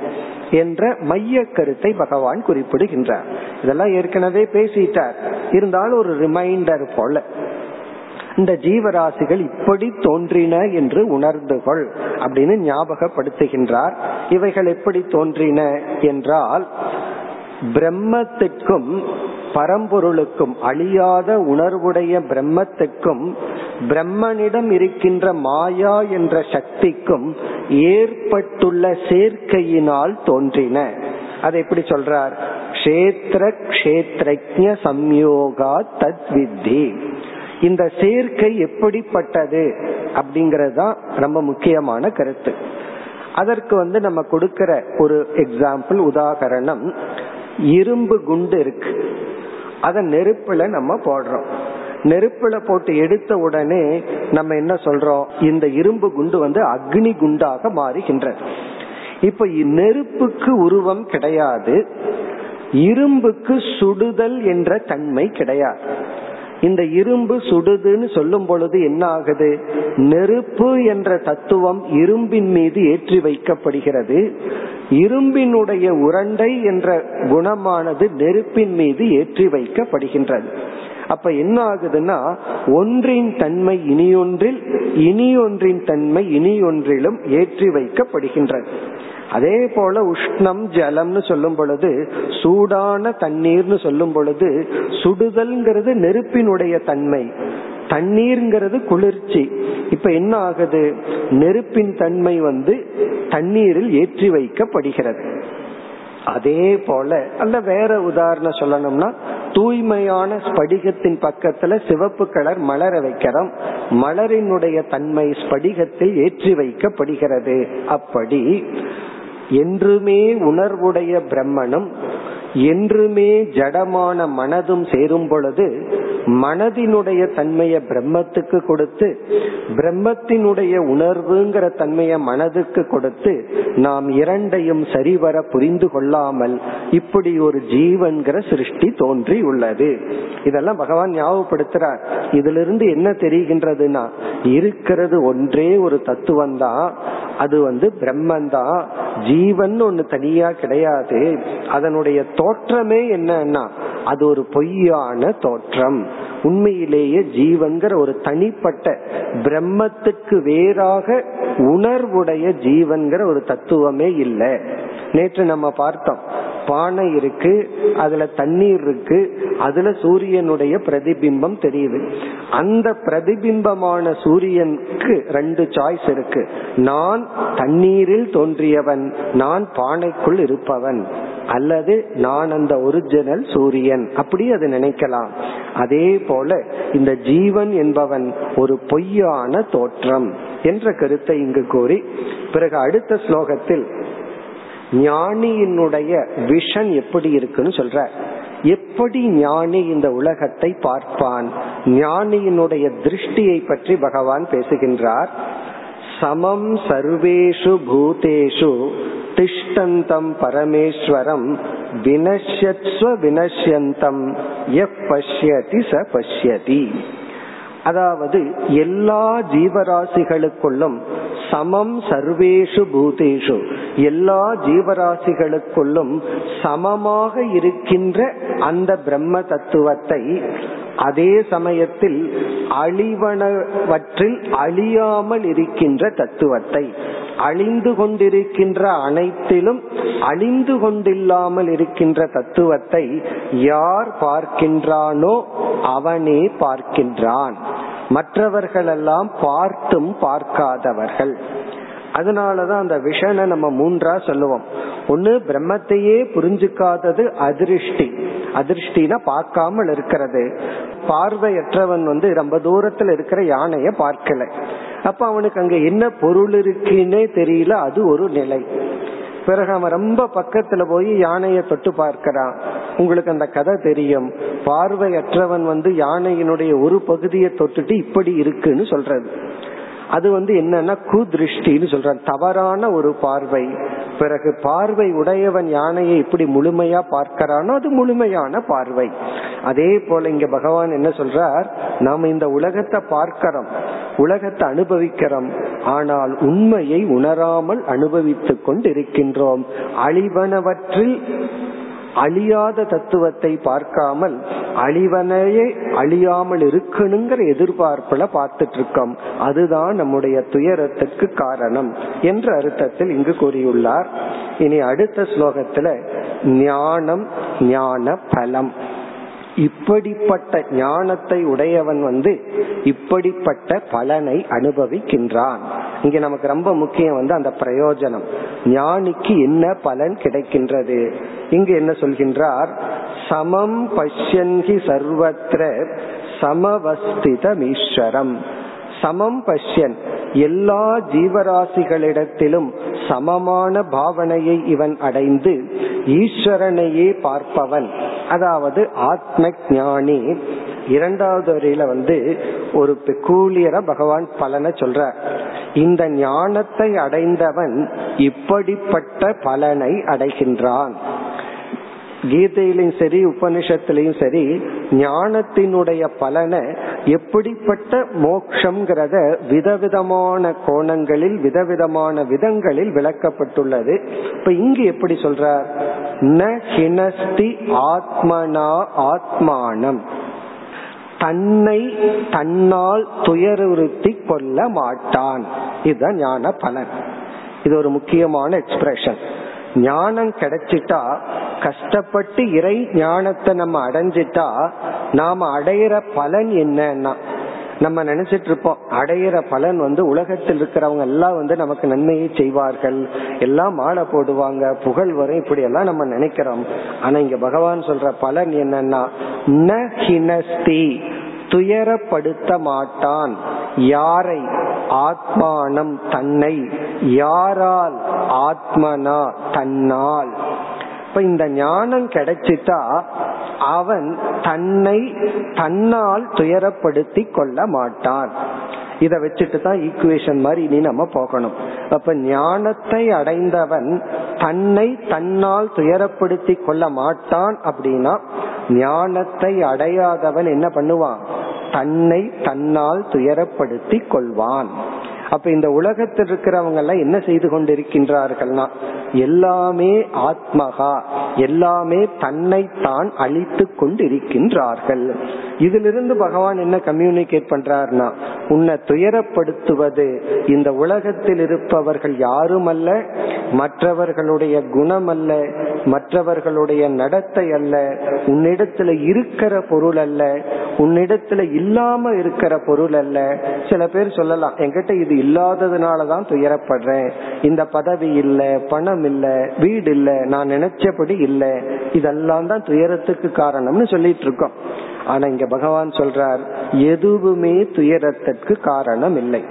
என்ற மைய கருத்தை பகவான் குறிப்பிடுகின்றார். இதெல்லாம் ஏற்கனவே பேசிட்டார். இருந்தாலும் ஒரு ரிமைண்டர் போல. இந்த ஜீவராசிகள் இப்படி தோன்றின என்று உணர்ந்து கொள் அப்படின்னு ஞாபகப்படுத்துகின்றார். இவைகள் எப்படி தோன்றின என்றால் பிரம்மத்திற்கும் பரம்பொருளுக்கும் அழியாத உணர்வுடைய பிரம்மத்துக்கும் பிரம்மனிடம் இருக்கின்ற மாயா என்ற சக்திக்கும் ஏற்பட்டுள்ள சேர்க்கையினால் தோன்றின. அதை எப்படி சொல்றார்? கஷேத்திர கஷேத்ரஜ சம்யோகா தத்வித்தி. இந்த சேர்க்கை எப்படிப்பட்டது அப்படிங்கறது தான் ரொம்ப முக்கியமான கருத்து. அதற்கு வந்து நம்ம கொடுக்கிற ஒரு எக்ஸாம்பிள் உதாகரணம் இரும்பு குண்டு இருக்கு. அத நெருப்புல நம்ம போடுறோம். நெருப்புல போட்டு எடுத்த உடனே நம்ம என்ன சொல்றோம்? இந்த இரும்பு குண்டு வந்து அக்னி குண்டாக மாறுகின்றது. இப்ப நெருப்புக்கு உருவம் கிடையாது இரும்புக்கு சுடுதல் என்ற தன்மை கிடையாது. இந்த இரும்பு சுடுதுன்னு சொல்லும் பொழுது என்ன ஆகுது நெருப்பு என்ற தத்துவம் இரும்பின் மீது ஏற்றி வைக்கப்படுகிறது. இரும்பினுடைய உரண்டை என்ற குணமானது நெருப்பின் மீது ஏற்றி வைக்கப்படுகின்றது. அப்ப என்ன ஆகுதுன்னா ஒன்றின் தன்மை இனியொன்றில் இனியொன்றின் தன்மை இனியொன்றிலும் ஏற்றி வைக்கப்படுகின்றது. அதே போல உஷ்ணம் ஜலம்னு சொல்லும் பொழுது சூடான தண்ணீர்னு சொல்லும் பொழுது சுடுதல்ங்கிறது நெருப்பினுடைய தன்மை. தண்ணீர்ங்கிறது குளிர்ச்சி. இப்ப என்ன ஆகுது? நெருப்பின் தன்மை வந்து தண்ணீரில் ஏற்றி வைக்கப்படுகிறது. அதே போல அல்ல வேற உதாரணம் சொல்லணும்னா தூய்மையான ஸ்படிகத்தின் பக்கத்துல சிவப்பு கலர் மலர வைக்கிறோம். மலரினுடைய தன்மை ஸ்படிகத்தில் ஏற்றி வைக்கப்படுகிறது. அப்படி என்றுமே உணர்வுடைய பிரம்மனும் என்றுமே ஜடமான மனதும் சேரும் பொழுது மனதினுடைய தன்மையை பிரம்மத்துக்கு கொடுத்து பிரம்மத்தினுடைய உணர்வுங்கிற தன்மையை மனதுக்கு கொடுத்து நாம் இரண்டையும் சரிவர புரிந்து கொள்ளாமல் இப்படி ஒரு ஜீவன்கிற சிருஷ்டி தோன்றி உள்ளது. இதெல்லாம் பகவான் ஞாபகப்படுத்துறார். இதுல இருந்து என்ன தெரிகின்றதுன்னா இருக்கிறது ஒன்றே ஒரு தத்துவம் தான் அது வந்து பிரம்மந்தான் ஜீவன் ஒன்னு தனியா கிடையாது. அதனுடைய தோற்றமே என்னன்னா அது ஒரு பொய்யான தோற்றம். உண்மையிலேயே ஜீவன்கிற ஒரு தனிப்பட்ட பிரம்மத்துக்கு வேறாக உணர்வுடைய ஜீவன்கிற ஒரு தத்துவமே இல்லை. நேற்று நம்ம பார்த்தோம் பானை இருக்கு அதுல தண்ணீர் இருக்கு அதுல சூரியனுடைய பிரதிபிம்பம் தெரியுது. அந்த பிரதிபிம்பமான சூரியனுக்கு ரெண்டு சாய்ஸ் இருக்கு. நான் தண்ணீரில் தோன்றியவன் நான் பானைக்குள் இருப்பவன். அல்லது நான் அந்த ஒரிஜினல் சூரியன் அப்படி அது நினைக்கலாம். அதே போல இந்த ஜீவன் என்பவன் ஒரு பொய்யான தோற்றம் என்ற கருத்தை இங்கு கூறி பிறகு அடுத்த ஸ்லோகத்தில் ஞானியினுடைய விஷன் எப்படி இருக்குன்னு சொல்ற. எப்படி ஞானி இந்த உலகத்தை பார்ப்பான்? ஞானியினுடைய திருஷ்டியை பற்றி பகவான் பேசுகின்றார். சமம் சர்வேஷு பூதேஷு திஷ்டந்தம் பரமேஸ்வரம் வினஷ்யத்வ வினஷ்யந்தம் எப் பஷ்யதி ச பஷ்யதி. அதாவது எல்லா ஜீவராசிகளுக்குள்ளும் சமம் சர்வேஷு பூதேஷு எல்லா ஜீவராசிகளுக்குள்ளும் சமமாக இருக்கின்ற அந்த பிரம்ம தத்துவத்தை அதே சமயத்தில் அழிவனவற்றில் அழியாமல் இருக்கின்ற தத்துவத்தை அழிந்து கொண்டிருக்கின்ற அனைத்திலும் அழிந்து கொண்டில்லாமல் இருக்கின்ற தத்துவத்தை யார் பார்க்கின்றானோ அவனே பார்க்கின்றான். மற்றவர்களெல்லாம் பார்த்தும் பார்க்காதவர்கள். அதனாலதான் அந்த விஷனை நம்ம மூன்றா சொல்லுவோம். ஒண்ணு பிரம்மத்தையே புரிஞ்சுக்காதது அதிருஷ்டி. அதிருஷ்டினா பார்க்காமல் இருக்கிறது. பார்வையற்றவன் வந்து ரொம்ப தூரத்துல இருக்கிற யானைய பார்க்கல. அப்ப அவனுக்கு அங்க என்ன பொருள் இருக்குன்னே தெரியல அது ஒரு நிலை. பிறகு அவன் ரொம்ப பக்கத்துல போய் யானையை தொட்டு பார்க்கிறான். உங்களுக்கு அந்த கதை தெரியும். பார்வையற்றவன் வந்து யானையினுடைய ஒரு பகுதியை தொட்டுட்டு இப்படி இருக்குன்னு சொல்றது. அது வந்து என்னன்னா குதிருஷ்டின்னு சொல்றான் தவறான ஒரு பார்வை. பிறகு பார்வை உடையவன் யானையை இப்படி முழுமையா பார்க்கிறானோ அது முழுமையான பார்வை. அதே போல இங்க பகவான் என்ன சொல்றார்? நாம இந்த உலகத்தை பார்க்கிறோம். உலகத்தை அனுபவிக்கிறோம். ஆனால் உண்மையை உணராமல் அனுபவித்துக் கொண்டிருக்கின்றோம். அழிவனவற்றில் அழியாத தத்துவத்தை பார்க்காமல் அழிவனையே அழியாமல் இருக்கணுங்கிற எதிர்பார்ப்புல பார்த்துட்டு இருக்கோம் அதுதான் நம்முடைய துயரத்துக்கு காரணம் என்ற அர்த்தத்தில் இங்கு கூறியுள்ளார். இனி அடுத்த ஸ்லோகத்துல ஞானம் ஞான பலம். இப்படிப்பட்ட ஞானத்தை உடையவன் வந்து இப்படிப்பட்ட பலனை அனுபவிக்கின்றான். இங்க நமக்கு ரொம்ப முக்கியம் வந்து அந்த பிரயோஜனம். ஞானிக்கு என்ன பலன் கிடைக்கின்றது? இங்கு என்ன சொல்கின்றார்? சமம் பஷ்யன்கி சர்வத்திர சமவஸ்திதமீஸ்வரம். சமம் பஷ்யன். எல்லா ஜீவராசிகளிடத்திலும் சமமான பாவனையை இவன் அடைந்து ஈஸ்வரனையே பார்ப்பவன். அதாவது ஆத்ம ஞானி இரண்டாவது வரையில வந்து ஒரு பெக்கூலியர பகவான் பலனை சொல்ற இந்த ஞானத்தை அடைந்தவன் இப்படிப்பட்ட பலனை அடைகின்றான். கீதையிலும் சரி உபனிஷத்திலையும் சரி ஞானத்தினுடைய பலனை எப்படிப்பட்ட மோக்ஷங்கிறத விதவிதமான கோணங்களில் விதவிதமான விதங்களில் விளக்கப்பட்டுள்ளது. இப்ப இங்கு எப்படி சொல்றார்? ந ஹினஸ்தி ஆத்மனா ஆத்மானம். தன்னை தன்னால் துயருறுத்தி கொள்ள மாட்டான். இதுதான் ஞான பலன் இது ஒரு முக்கியமான எக்ஸ்பிரஷன் ஞானம் கிடைச்சிட்டா கஷ்டப்பட்டு இறை ஞானத்தை நம்ம அடைஞ்சிட்டா நாம அடையிற பலன் என்னன்னா நம்ம நினைச்சிட்டு இருப்போம் அடையிற பலன் வந்து உலகத்தில் இருக்கிறவங்க எல்லாம் வந்து நமக்கு நன்மையை செய்வார்கள். எல்லாம் மாலை போடுவாங்க புகழ் வரும் இப்படி எல்லாம் நம்ம நினைக்கிறோம். ஆனா இங்க பகவான் சொல்ற பலன் என்னன்னா ந ஹினஸ்தி துயரப்படுத்த மாட்டான் யாரை? ஆத்மானம் தன்னை. யாரால்? ஆத்மனா தன்னால். இப்ப இந்த ஞானம் கிடைச்சிட்டா அவன் தன்னை தன்னால் துயரப்படுத்தி கொள்ள மாட்டான். இத வச்சுட்டு தான் ஈக்குவேஷன் மாதிரி இனி நம்ம போகணும். அப்ப ஞானத்தை அடைந்தவன் தன்னை தன்னால் துயரப்படுத்தி கொள்ள மாட்டான் அப்படின்னா ஞானத்தை அடையாதவன் என்ன பண்ணுவான்? தன்னை தன்னால் துயரப்படுத்தி கொள்வான். அப்ப இந்த உலகத்தில் இருக்கிறவங்க எல்லாம் என்ன செய்து கொண்டிருக்கின்றார்கள்னா எல்லாமே ஆத்மகா எல்லாமே தன்னைத்தான் அழித்து கொண்டிருக்கின்றார்கள். இதிலிருந்து பகவான் என்ன கம்யூனிகேட் பண்றாருனா உன்னை துயரப்படுத்துவது இந்த உலகத்தில் இருப்பவர்கள் யாரும் அல்ல மற்றவர்களுடைய குணம் அல்ல மற்றவர்களுடைய நடத்தை அல்ல உன்னிடத்துல இருக்கிற பொருள் அல்ல உன்னிடத்துல இல்லாம இருக்கிற பொருள் அல்ல. சில பேர் சொல்லலாம் என்கிட்ட இது இல்லாததுனாலதான் துயரப்படுறேன் இந்த பதவி இல்ல பணம் இல்ல வீடு இல்ல நான் நினைச்சபடி இல்ல. இதெல்லாம் தான் துயரத்துக்கு காரணம்னு சொல்லிட்டு இருக்கோம். ஆனா இங்க பகவான் சொல்றார் எதுவுமே துயரத்திற்கு காரணம் இல்லை.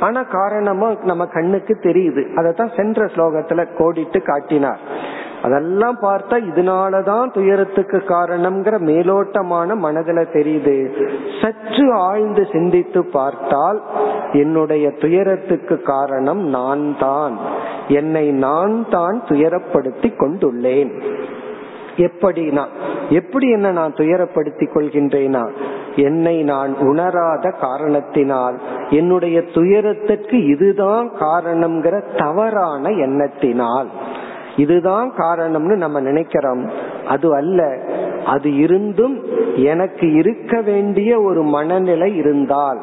ஆனா காரணமா நம்ம கண்ணுக்கு தெரியுது. அதத்தான் சென்ற ஸ்லோகத்துல கோடிட்டு காட்டினார். அதெல்லாம் பார்த்தா இதனாலதான் துயரத்துக்கு காரணம்ங்கிற மேலோட்டமான மனதுல தெரியுது. சற்று ஆழ்ந்து சிந்தித்து பார்த்தால் என்னுடைய துயரத்துக்கு காரணம் நான் தான் என்னை நான் தான் துயரப்படுத்தி கொண்டுள்ளேன். எப்படினா எப்படி என்ன நான் துயரப்படுத்தி கொள்கின்றேனா? என்னை நான் உணராத காரணத்தினால் என்னுடைய துயரத்திற்கு இதுதான் காரணம்ங்கிற தவறான எண்ணத்தினால். இதுதான் காரணம்னு நம்ம நினைக்கிறோம். அது அல்ல. அது இருந்தும் எனக்கு இருக்க வேண்டிய ஒரு மனநிலை இருந்தால்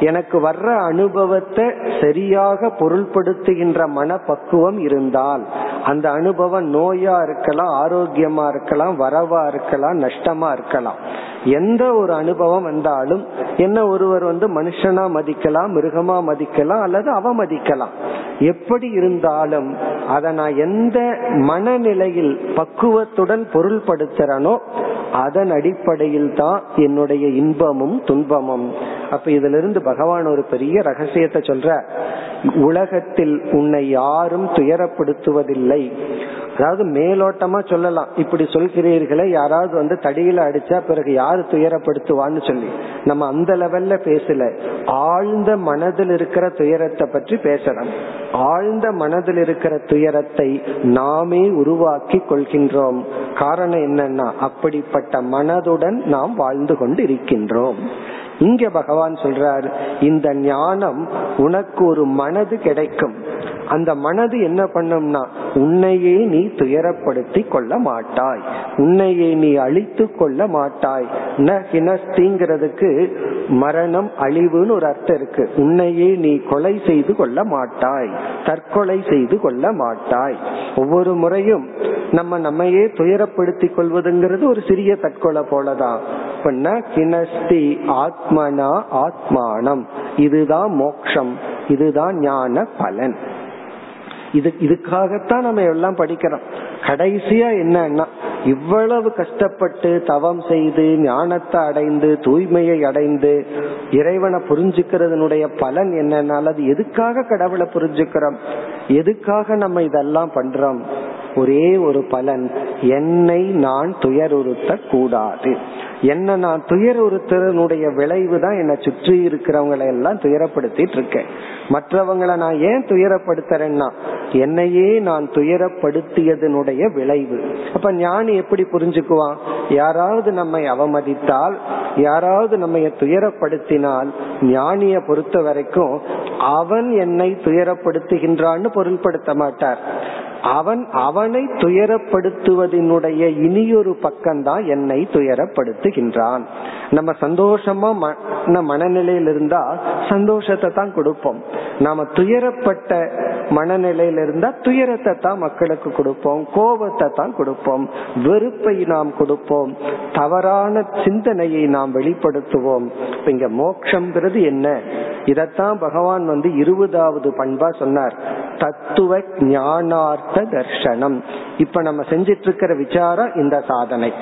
எனக்கு வர்ற அனுபவத்தை சரியாக பொருள்படுத்துகின்ற மனப்பக்குவம் இருந்தால் அந்த அனுபவம் நோயா இருக்கலாம் ஆரோக்கியமா இருக்கலாம் வரவா இருக்கலாம் நஷ்டமா இருக்கலாம். எந்த ஒரு அனுபவம் வந்தாலும் என்ன ஒருவர் வந்து மனுஷனா மதிக்கலாம் மிருகமா மதிக்கலாம் அல்லது அவமதிக்கலாம் எப்படி இருந்தாலும் அதை நான் எந்த மனநிலையில் பக்குவத்துடன் பொருள்படுத்துறனோ அதன் அடிப்படையில் தான் என்னுடைய இன்பமும் துன்பமும். அப்ப இதுல இருந்து பகவான் ஒரு பெரிய ரகசியத்தை சொல்ற உலகத்தில் உன்னை யாரும் துயரப்படுத்துவதில்லை. அதாவது மேலோட்டமா சொல்லலாம். இப்படி சொல்கிறீர்களே யாராவது வந்து தடியில அடிச்சா பிறகு யாரு துயரப்படுத்துவான்னு சொல்லி. நம்ம அந்த லெவல்ல பேசல. ஆழ்ந்த மனதில் இருக்கிற துயரத்தை பற்றி பேசணும் ஆழ்ந்த மனதில் இருக்கிற துயரத்தை நாமே உருவாக்கி கொள்கின்றோம். காரணம் என்னன்னா அப்படிப்பட்ட மனதுடன் நாம் வாழ்ந்து கொண்டு இருக்கின்றோம் இங்க பகவான் சொல்றார் இந்த ஞானம் உனக்கு ஒரு மனது கிடைக்கும். அந்த மனது என்ன பண்ணும்னா உன்னையே நீ துயரப்படுத்தி கொள்ள மாட்டாய். உன்னையே நீ அழித்து கொள்ள மாட்டாய். ந ஹினஸ்திங்கிறதுக்கு மரணம் அழிவுன்னு ஒரு அர்த்தம் இருக்கு. உன்னையே நீ கொலை செய்து கொள்ள மாட்டாய். தற்கொலை செய்து கொள்ள மாட்டாய். ஒவ்வொரு முறையும் நம்ம நம்மையே துயரப்படுத்தி கொள்வதுங்கிறது ஒரு சிறிய தற்கொலை போலதான். கிணஸ்தி ஆத்மனா ஆத்மானம். இதுதான் மோக்ஷம். இதுதான் ஞான பலன். இது இதுக்காகத்தான் நம்ம எல்லாம் படிக்கிறோம். கடைசியா என்னன்னா இவ்வளவு கஷ்டப்பட்டு தவம் செய்து ஞானத்தை அடைந்து தூய்மையை அடைந்து இறைவனை புரிஞ்சுக்கிறதுனுடைய பலன் என்னன்னால அது எதுக்காக கடவுளை புரிஞ்சுக்கிறோம்? எதுக்காக நம்ம இதெல்லாம் பண்றோம்? ஒரே ஒரு பலன். என்னை நான் துயருறுத்த கூடாது என்ன நான் துயருறுத்தனுடைய விளைவு தான் என்னை சுற்றி இருக்கிறவங்களை எல்லாம் துயரப்படுத்திட்டு இருக்கேன். மற்றவங்களை நான் ஏன் துயரப்படுத்துறேன்னா என்னையே நான் துயரப்படுத்தியதனுடைய விளைவு. அப்ப ஞானி எப்படி புரிஞ்சுக்குவான்? யாராவது நம்மை அவமதித்தால் யாராவது நம்ம துயரப்படுத்தினால் ஞானிய பொறுத்த வரைக்கும் அவன் என்னை துயரப்படுத்துகின்றான்னு பொருள்படுத்த மாட்டார். அவன் அவனை துயரப்படுத்துவதனுடைய இனியொரு பக்கம்தான் என்னை துயரப்படுத்துகின்றான். நம்ம சந்தோஷமா மனநிலையில் இருந்தா சந்தோஷத்தை தான் கொடுப்போம். நாம துயரப்பட்ட மனநிலையில இருந்தா துயரத்தை தான் மக்களுக்கு கொடுப்போம் கோபத்தை தான் கொடுப்போம் வெறுப்பை நாம் கொடுப்போம் தவறான சிந்தனையை நாம் வெளிப்படுத்துவோம். இங்க மோக்ஷங்கிறது என்ன? இதத்தான் பகவான் வந்து இருபதாவது பண்பா சொன்னார். தத்துவ ஞானார்த்த தர்ஷனம். இப்ப நம்ம செஞ்சிட்டு இருக்கிற விசாரம் இந்த சாதனை.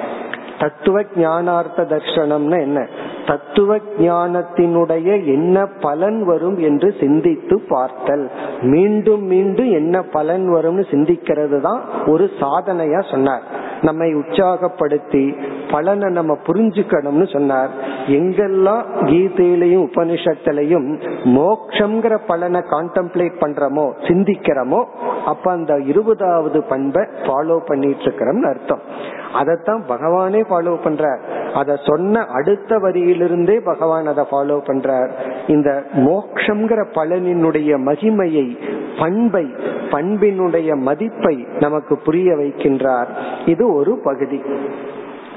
தத்துவ ஞானார்த்த தர்ஷனம்னு என்ன? தத்துவ ஞானத்தினுடைய என்ன பலன் வரும் என்று சிந்தித்து பார்த்தல். மீண்டும் மீண்டும் என்ன பலன் வரும்னு சிந்திக்கிறது தான் ஒரு சாதனையா சொன்னார். நம்மை உற்சாகப்படுத்தி பலனை நம்ம புரிஞ்சுக்கணும்னு சொன்னார். எங்கெல்லாம் கீதையிலையும் உபனிஷத்திலையும் மோக்ஷங்கிற பலனை கான்டம்ப்ளேட் பண்றோமோ சிந்திக்கிறோமோ அப்ப அந்த இருபதாவது பண்பை ஃபாலோ பண்ணிட்டு இருக்கிறோம்னு அர்த்தம். அதைத்தான் பகவானே ஃபாலோ பண்றார். அத சொன்ன அடுத்த வரியிலிருந்தே பகவான் அதை ஃபாலோ பண்றார். இந்த மோக்ஷங்கிற பலனினுடைய மகிமையை பண்பை பண்பினுடைய மதிப்பை நமக்கு புரிய வைக்கின்றார். இது ஒரு பகுதி.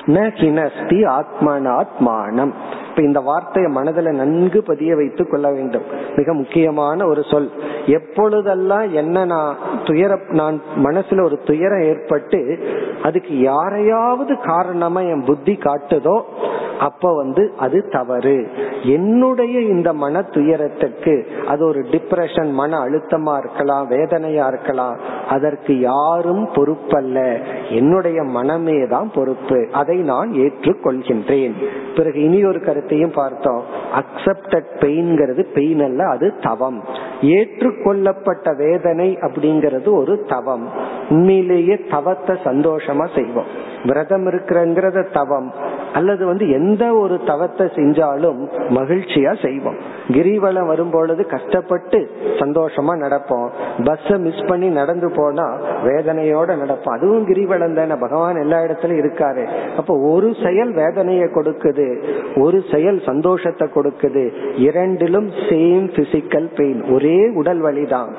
ந கிணஸ்தி ஆத்மனாத்மானம். இப்ப இந்த வார்த்தையை மனதில் நன்கு பதிய வைத்துக் கொள்ள வேண்டும். மிக முக்கியமான ஒரு சொல். எப்பொழுதெல்லாம் என்ன நான் துயர நான் மனசுல ஒரு துயரம் ஏற்பட்டு அதுக்கு யாரையாவது காரணமா என் புத்தி காட்டுதோ அப்ப வந்து அது தவறு. என்னுடைய இந்த மன துயரத்துக்கு அது ஒரு டிப்ரெஷன் மன அழுத்தமா இருக்கலாம் வேதனையா இருக்கலாம். அதற்கு யாரும் பொறுப்பல்ல. என்னுடைய மனமே தான் பொறுப்பு. அதை நான் ஏற்றுக்கொள்கின்றேன். பிறகு இனி ஒரு கருத்து. கருத்தையும் பார்த்தோம். அக்செப்டட் பெயின்ங்கிறது பெயின் அல்ல அது தவம். ஏற்றுக்கொள்ளப்பட்ட வேதனை அப்படிங்கிறது ஒரு தவம். உண்மையிலேயே தவத்தை சந்தோஷமா செய்வோம். விரதம் இருக்கிறங்கிறத தவம். அல்லது வந்து எந்த ஒரு தவத்தை செஞ்சாலும் மகிழ்ச்சியா செய்வோம். கிரிவலம் வரும்பொழுது கஷ்டப்பட்டு சந்தோஷமா நடப்போம். பஸ் மிஸ் பண்ணி நடந்து போனா வேதனையோட நடப்போம். அதுவும் கிரிவலம் தானே. பகவான் எல்லா இடத்துலயும் இருக்காரு. அப்ப ஒரு செயல் வேதனையை கொடுக்குது. ஒரு செயல் சந்தோஷத்தை கொடுக்குது. இரண்டிலும் சேம் பிசிக்கல் பெயின் ஒரே உடல் வலிதான்.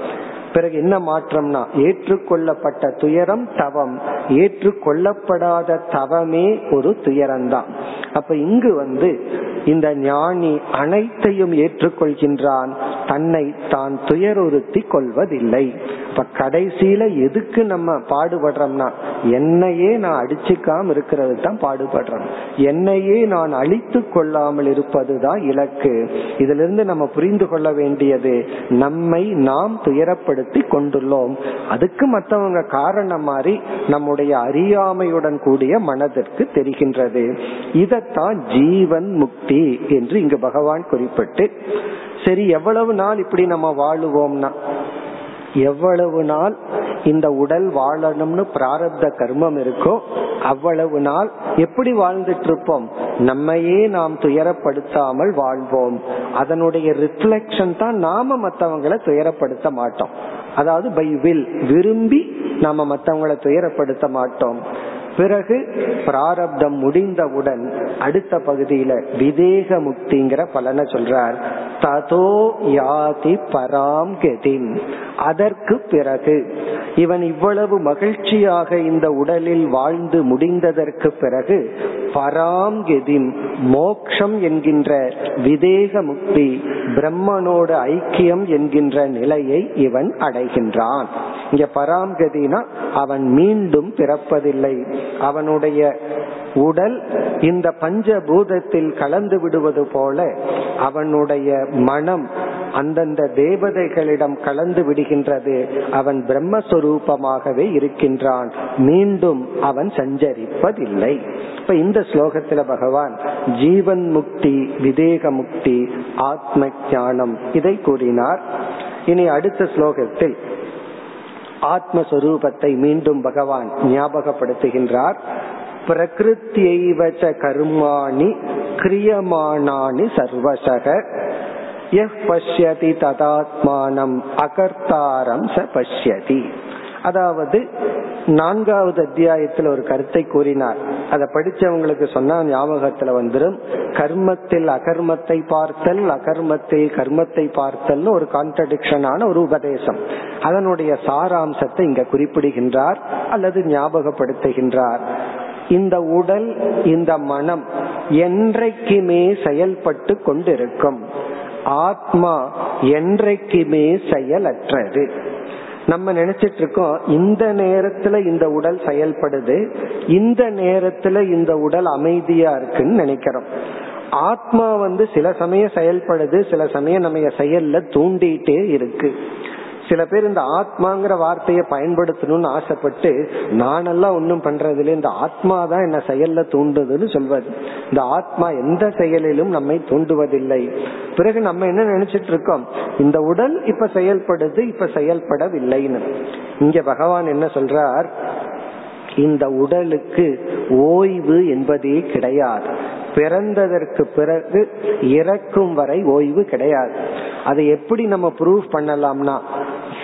பிறகு என்ன மாற்றம்னா ஏற்றுக்கொள்ளப்பட்ட துயரம் தவம். ஏற்றுக்கொள்ளப்படாத தவமே ஒரு துயரம்தான். அப்ப இங்கு வந்து இந்த ஞானி அனைத்தையும் ஏற்றுக்கொள்கின்றான். தன்னை தான் துயருறுத்தி கொள்வதில்லை. இப்ப கடைசியில எதுக்கு நம்ம பாடுபடுறோம்னா என்னையே நான் அடிச்சுக்காம இருக்கிறது தான் பாடுபடுறோம். என்னையே நான் அழித்து கொள்ளாமல் இருப்பதுதான் இலக்கு. இதுல இருந்து நம்ம புரிந்து கொள்ள வேண்டியது நம்மை நாம் துயரப்படுத்தி கொண்டுள்ளோம். அதுக்கு மற்றவங்க காரணம் மாதிரி நம்முடைய அறியாமையுடன் கூடிய மனதிற்கு தெரிகின்றது. இதத்தான் ஜீவன் முக்தி என்று இங்கு பகவான் குறிப்பிட்டு சரி எவ்வளவு நாள் இப்படி நம்ம வாழுவோம்னா எவ்வளவு நாள் இந்த உடல் வாழணும்னு பிராரப்த கர்மம் இருக்கோ அவ்வளவு நாள் எப்படி வாழ்ந்துட்டு இருப்போம் நம்மையே நாம் துயரப்படுத்தாமல் வாழ்வோம். அதனுடைய ரிஃப்ளெக்ஷன் தான் நாம மற்றவங்களை துயரப்படுத்த மாட்டோம். அதாவது பை வில் விரும்பி நாம மற்றவங்களை துயரப்படுத்த மாட்டோம். பிறகு பிராரப்தம் முடிந்தவுடன் அடுத்த பகுதியில விதேக முக்திங்கிற பலனை சொல்றார். ததோ யாதி பராம் கதிம். அதற்கு பிறகு இவன் இவ்வளவு மகிழ்ச்சியாக இந்த உடலில் வாழ்ந்து முடிந்ததற்கு பிறகு பராம் கதிம் மோக்ஷம் என்கின்ற விதேக முக்தி பிரம்மனோட ஐக்கியம் என்கின்ற நிலையை இவன் அடைகின்றான். இங்க பராம்கதினா அவன் மீண்டும் பிறப்பதில்லை. அவனுடைய உடல் இந்த பஞ்சபூதத்தில் கலந்து விடுவது போல அவனுடைய மனம் அந்தந்த தேவதைகளிடம் கலந்து விடுகின்றது. அவன் பிரம்மஸ்வரூபமாகவே இருக்கின்றான். மீண்டும் அவன் சஞ்சரிப்பதில்லை. இப்ப இந்த ஸ்லோகத்துல பகவான் ஜீவன் முக்தி விதேக முக்தி ஆத்ம ஞானம் இதை கூறினார். இனி அடுத்த ஸ்லோகத்தில் ஆத்மஸ்வரூபத்தை மீண்டும் பகவான் ஞாபகப்படுத்துகின்றார். பிரகிருத்தியைவச்ச கர்மாணி கிரியமானானி சர்வசக. எஃப் பஷ்யதி ததாத்மானம் அகர்த்தாரம் ச பஷ்யதி. அதாவது நான்காவது அத்தியாயத்தில் ஒரு கருத்தை கூறினார். அதை படிச்சவங்களுக்கு சொன்னா ஞாபகத்துல வந்துடும் கர்மத்தில் அகர்மத்தை பார்த்தல் அகர்மத்தில் கர்மத்தை பார்த்தல் ஒரு கான்ட்ரடிக்ஷனான ஒரு உபதேசம். அதனுடைய சாராம்சத்தை இங்க குறிப்பிடுகின்றார் அல்லது ஞாபகப்படுத்துகின்றார். இந்த உடல் இந்த மனம் என்றைக்குமே செயல்பட்டு கொண்டிருக்கும். ஆத்மா என்றைக்குமே செயலற்றது. நம்ம நினைச்சிட்டு இருக்கோம் இந்த நேரத்துல இந்த உடல் செயல்படுது இந்த நேரத்துல இந்த உடல் அமைதியா இருக்குன்னு நினைக்கிறோம். ஆத்மா வந்து சில சமயம் செயல்படுது சில சமயம் நம்ம செயல்ல தூண்டிட்டே இருக்கு. சில பேர் இந்த ஆத்மாங்கிற வார்த்தையை பயன்படுத்தணும்னு ஆசைப்பட்டு நானெல்லாம் ஒன்னும் பண்றதுல இந்த ஆத்மா தான் என்ன செயல்ல தூண்டுதுன்னு சொல்வது இந்த ஆத்மா எந்த செயலிலும் நம்மை தூண்டுவதில்லை. பிறகு நம்ம என்ன நினைச்சிட்டு இருக்கோம்? இந்த உடல் இப்ப செயல்படுது இப்ப செயல்படவில்லைன்னு. இங்க பகவான் என்ன சொல்றார்? இந்த உடலுக்கு ஓய்வு என்பதே கிடையாது. பிறந்ததற்கு பிறகு இறக்கும் வரை ஓய்வு கிடையாது. அதை எப்படி நம்ம ப்ரூவ் பண்ணலாம்னா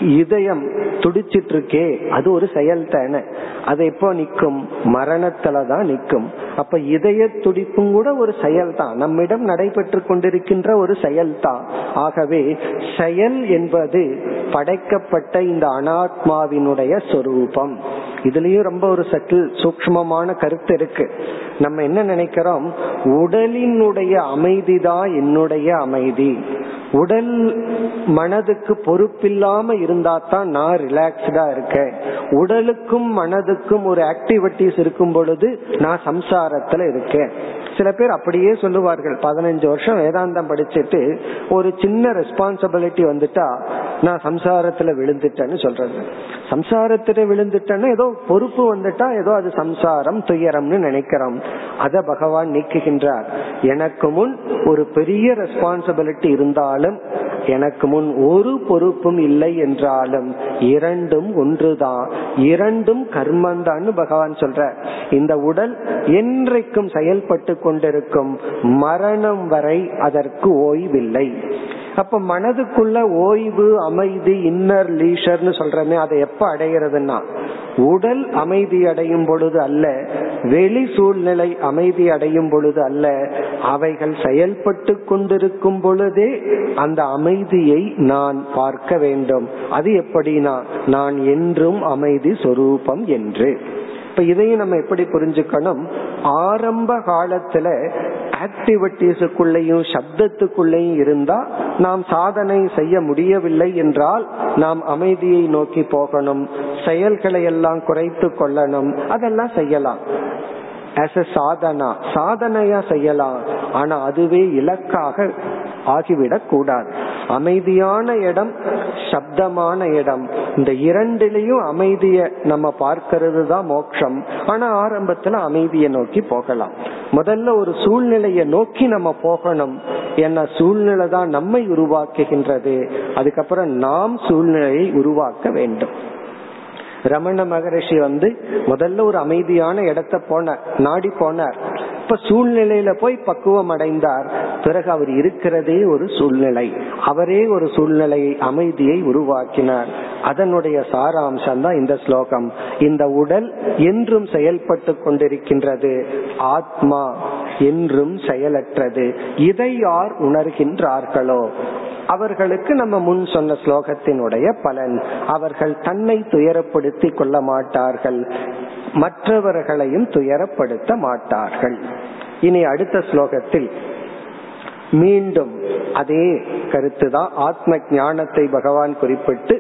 இதயம் துடிச்சிட்டு இருக்கே அது ஒரு செயல் தானே. அது எப்போ நிற்கும்? மரணத்துல தான் நிக்கும் அப்ப இதய துடிப்பும் கூட ஒரு செயல் தான். நம்மிடம் நடைபெற்று கொண்டிருக்கின்ற ஒரு செயல் தான். ஆகவே செயல் என்பது படைக்கப்பட்ட இந்த அனாத்மாவினுடைய சொரூபம். இதுலயும் ரொம்ப ஒரு சட்டில் சூக்மமான கருத்து இருக்கு. நம்ம என்ன நினைக்கிறோம்? உடலினுடைய அமைதி தான் என்னுடைய அமைதி. உடல் மனதுக்கு பொறுப்பில்லாம இருந்தா தான் நான் ரிலாக்ஸ்டா இருக்கேன். உடலுக்கும் மனதுக்கும் ஒரு ஆக்டிவிட்டிஸ் இருக்கும் பொழுது நான் சம்சாரத்துல இருக்கேன். சில பேர் அப்படியே சொல்லுவார்கள். பதினஞ்சு வருஷம் வேதாந்தம் படிச்சுட்டு ஒரு சின்ன ரெஸ்பான்சிபிலிட்டி வந்துட்டா நான் சம்சாரத்துல விழுந்துட்டேன்னு சொல்றது. சம்சாரத்துல விழுந்துட்டேன்னு ஏதோ பொறுப்பு வந்துட்டா ஏதோ அது சம்சாரம் துயரம்னு நினைக்கிறோம். அத பகவான் நீக்குகின்றார். எனக்கு முன் ஒரு பெரிய ரெஸ்பான்சிபிலிட்டி இருந்தாலும் எனக்கு முன் ஒரு பொறுப்பும் இல்லை என்றாலும் இரண்டும் ஒன்றுதான். இரண்டும் கர்மந்தான்னு பகவான் சொல்ற இந்த உடல் என்றைக்கும் செயல்பட்டு கொண்டிருக்கும் மரணம் வரை அதற்கு ஓய்வில்லை. அப்ப மனதுக்குள்ள ஓய்வு அமைதி இன்னர் லீஷர்னு சொல்றமே அதை எப்ப அடைகிறதுனா உடல் அமைதி அடையும் பொழுது அல்ல வெளி சூழ்நிலை அமைதி அடையும் பொழுது அல்ல அவைகள் செயல்பட்டு கொண்டிருக்கும் பொழுதே அந்த அமைதியை நான் பார்க்க வேண்டும். அது எப்படினா நான் என்றும் அமைதி சொரூபம் என்று. இப்ப இதையும் நம்ம எப்படி புரிஞ்சுக்கணும்? ஆரம்ப காலத்துல ஆக்டிவிட்டிஸுக்குள்ளேயும் சப்தத்துக்குள்ளேயும் இருந்தா நாம் சாதனை செய்ய முடியவில்லை என்றால் நாம் அமைதியை நோக்கி போகணும். செயல்களை எல்லாம் குறைத்து கொள்ளணும். அதெல்லாம் செய்யலாம். ஆஸ் சாதனா. சாதனையா செய்யலாம். ஆனா அதுவே இலக்காக ஆகிவிடக் கூடாது அமைதியான இடம் சப்தமான இடம். இந்த இரண்டிலையும் அமைதிய நம்ம பார்க்கிறது தான் மோட்சம். ஆனா ஆரம்பத்துல அமைதியை நோக்கி போகலாம். முதல்ல ஒரு சூழ்நிலையை நோக்கி நம்ம போகணும். ஏன்னா சூழ்நிலை தான் நம்மை உருவாக்குகின்றது. அதுக்கப்புறம் நாம் சூழ்நிலையை உருவாக்க வேண்டும். ரமண மகரிஷி வந்து முதல்ல ஒரு அமைதியான இடத்த போனார் நாடி போனார். அப்ப சூழ்நிலையில போய் பக்குவம் அடைந்தார். பிறகு அவர் இருக்கிறதே ஒரு சூழ்நிலை. அவரே ஒரு சூழ்நிலையை அமைதியை உருவாக்கினார். அதனுடைய சாராம்சம் தான் இந்த ஸ்லோகம். இந்த உடல் என்றும் செயல்பட்டு கொண்டிருக்கின்றது. ஆத்மா என்றும் செயலற்றது. இதை யார் உணர்கின்றார்களோ? அவர்களுக்கு நம்ம முன் சொன்ன ஸ்லோகத்தினுடைய பலன். அவர்கள் தன்னை துயரப்படுத்திக் கொள்ள மாட்டார்கள். மற்றவர்களையும் துயரப்படுத்த மாட்டார்கள். இனி அடுத்த ஸ்லோகத்தில் மீண்டும் அதே கருத்துதான் ஆத்ம ஞானத்தை பகவான் குறிப்பிட்டு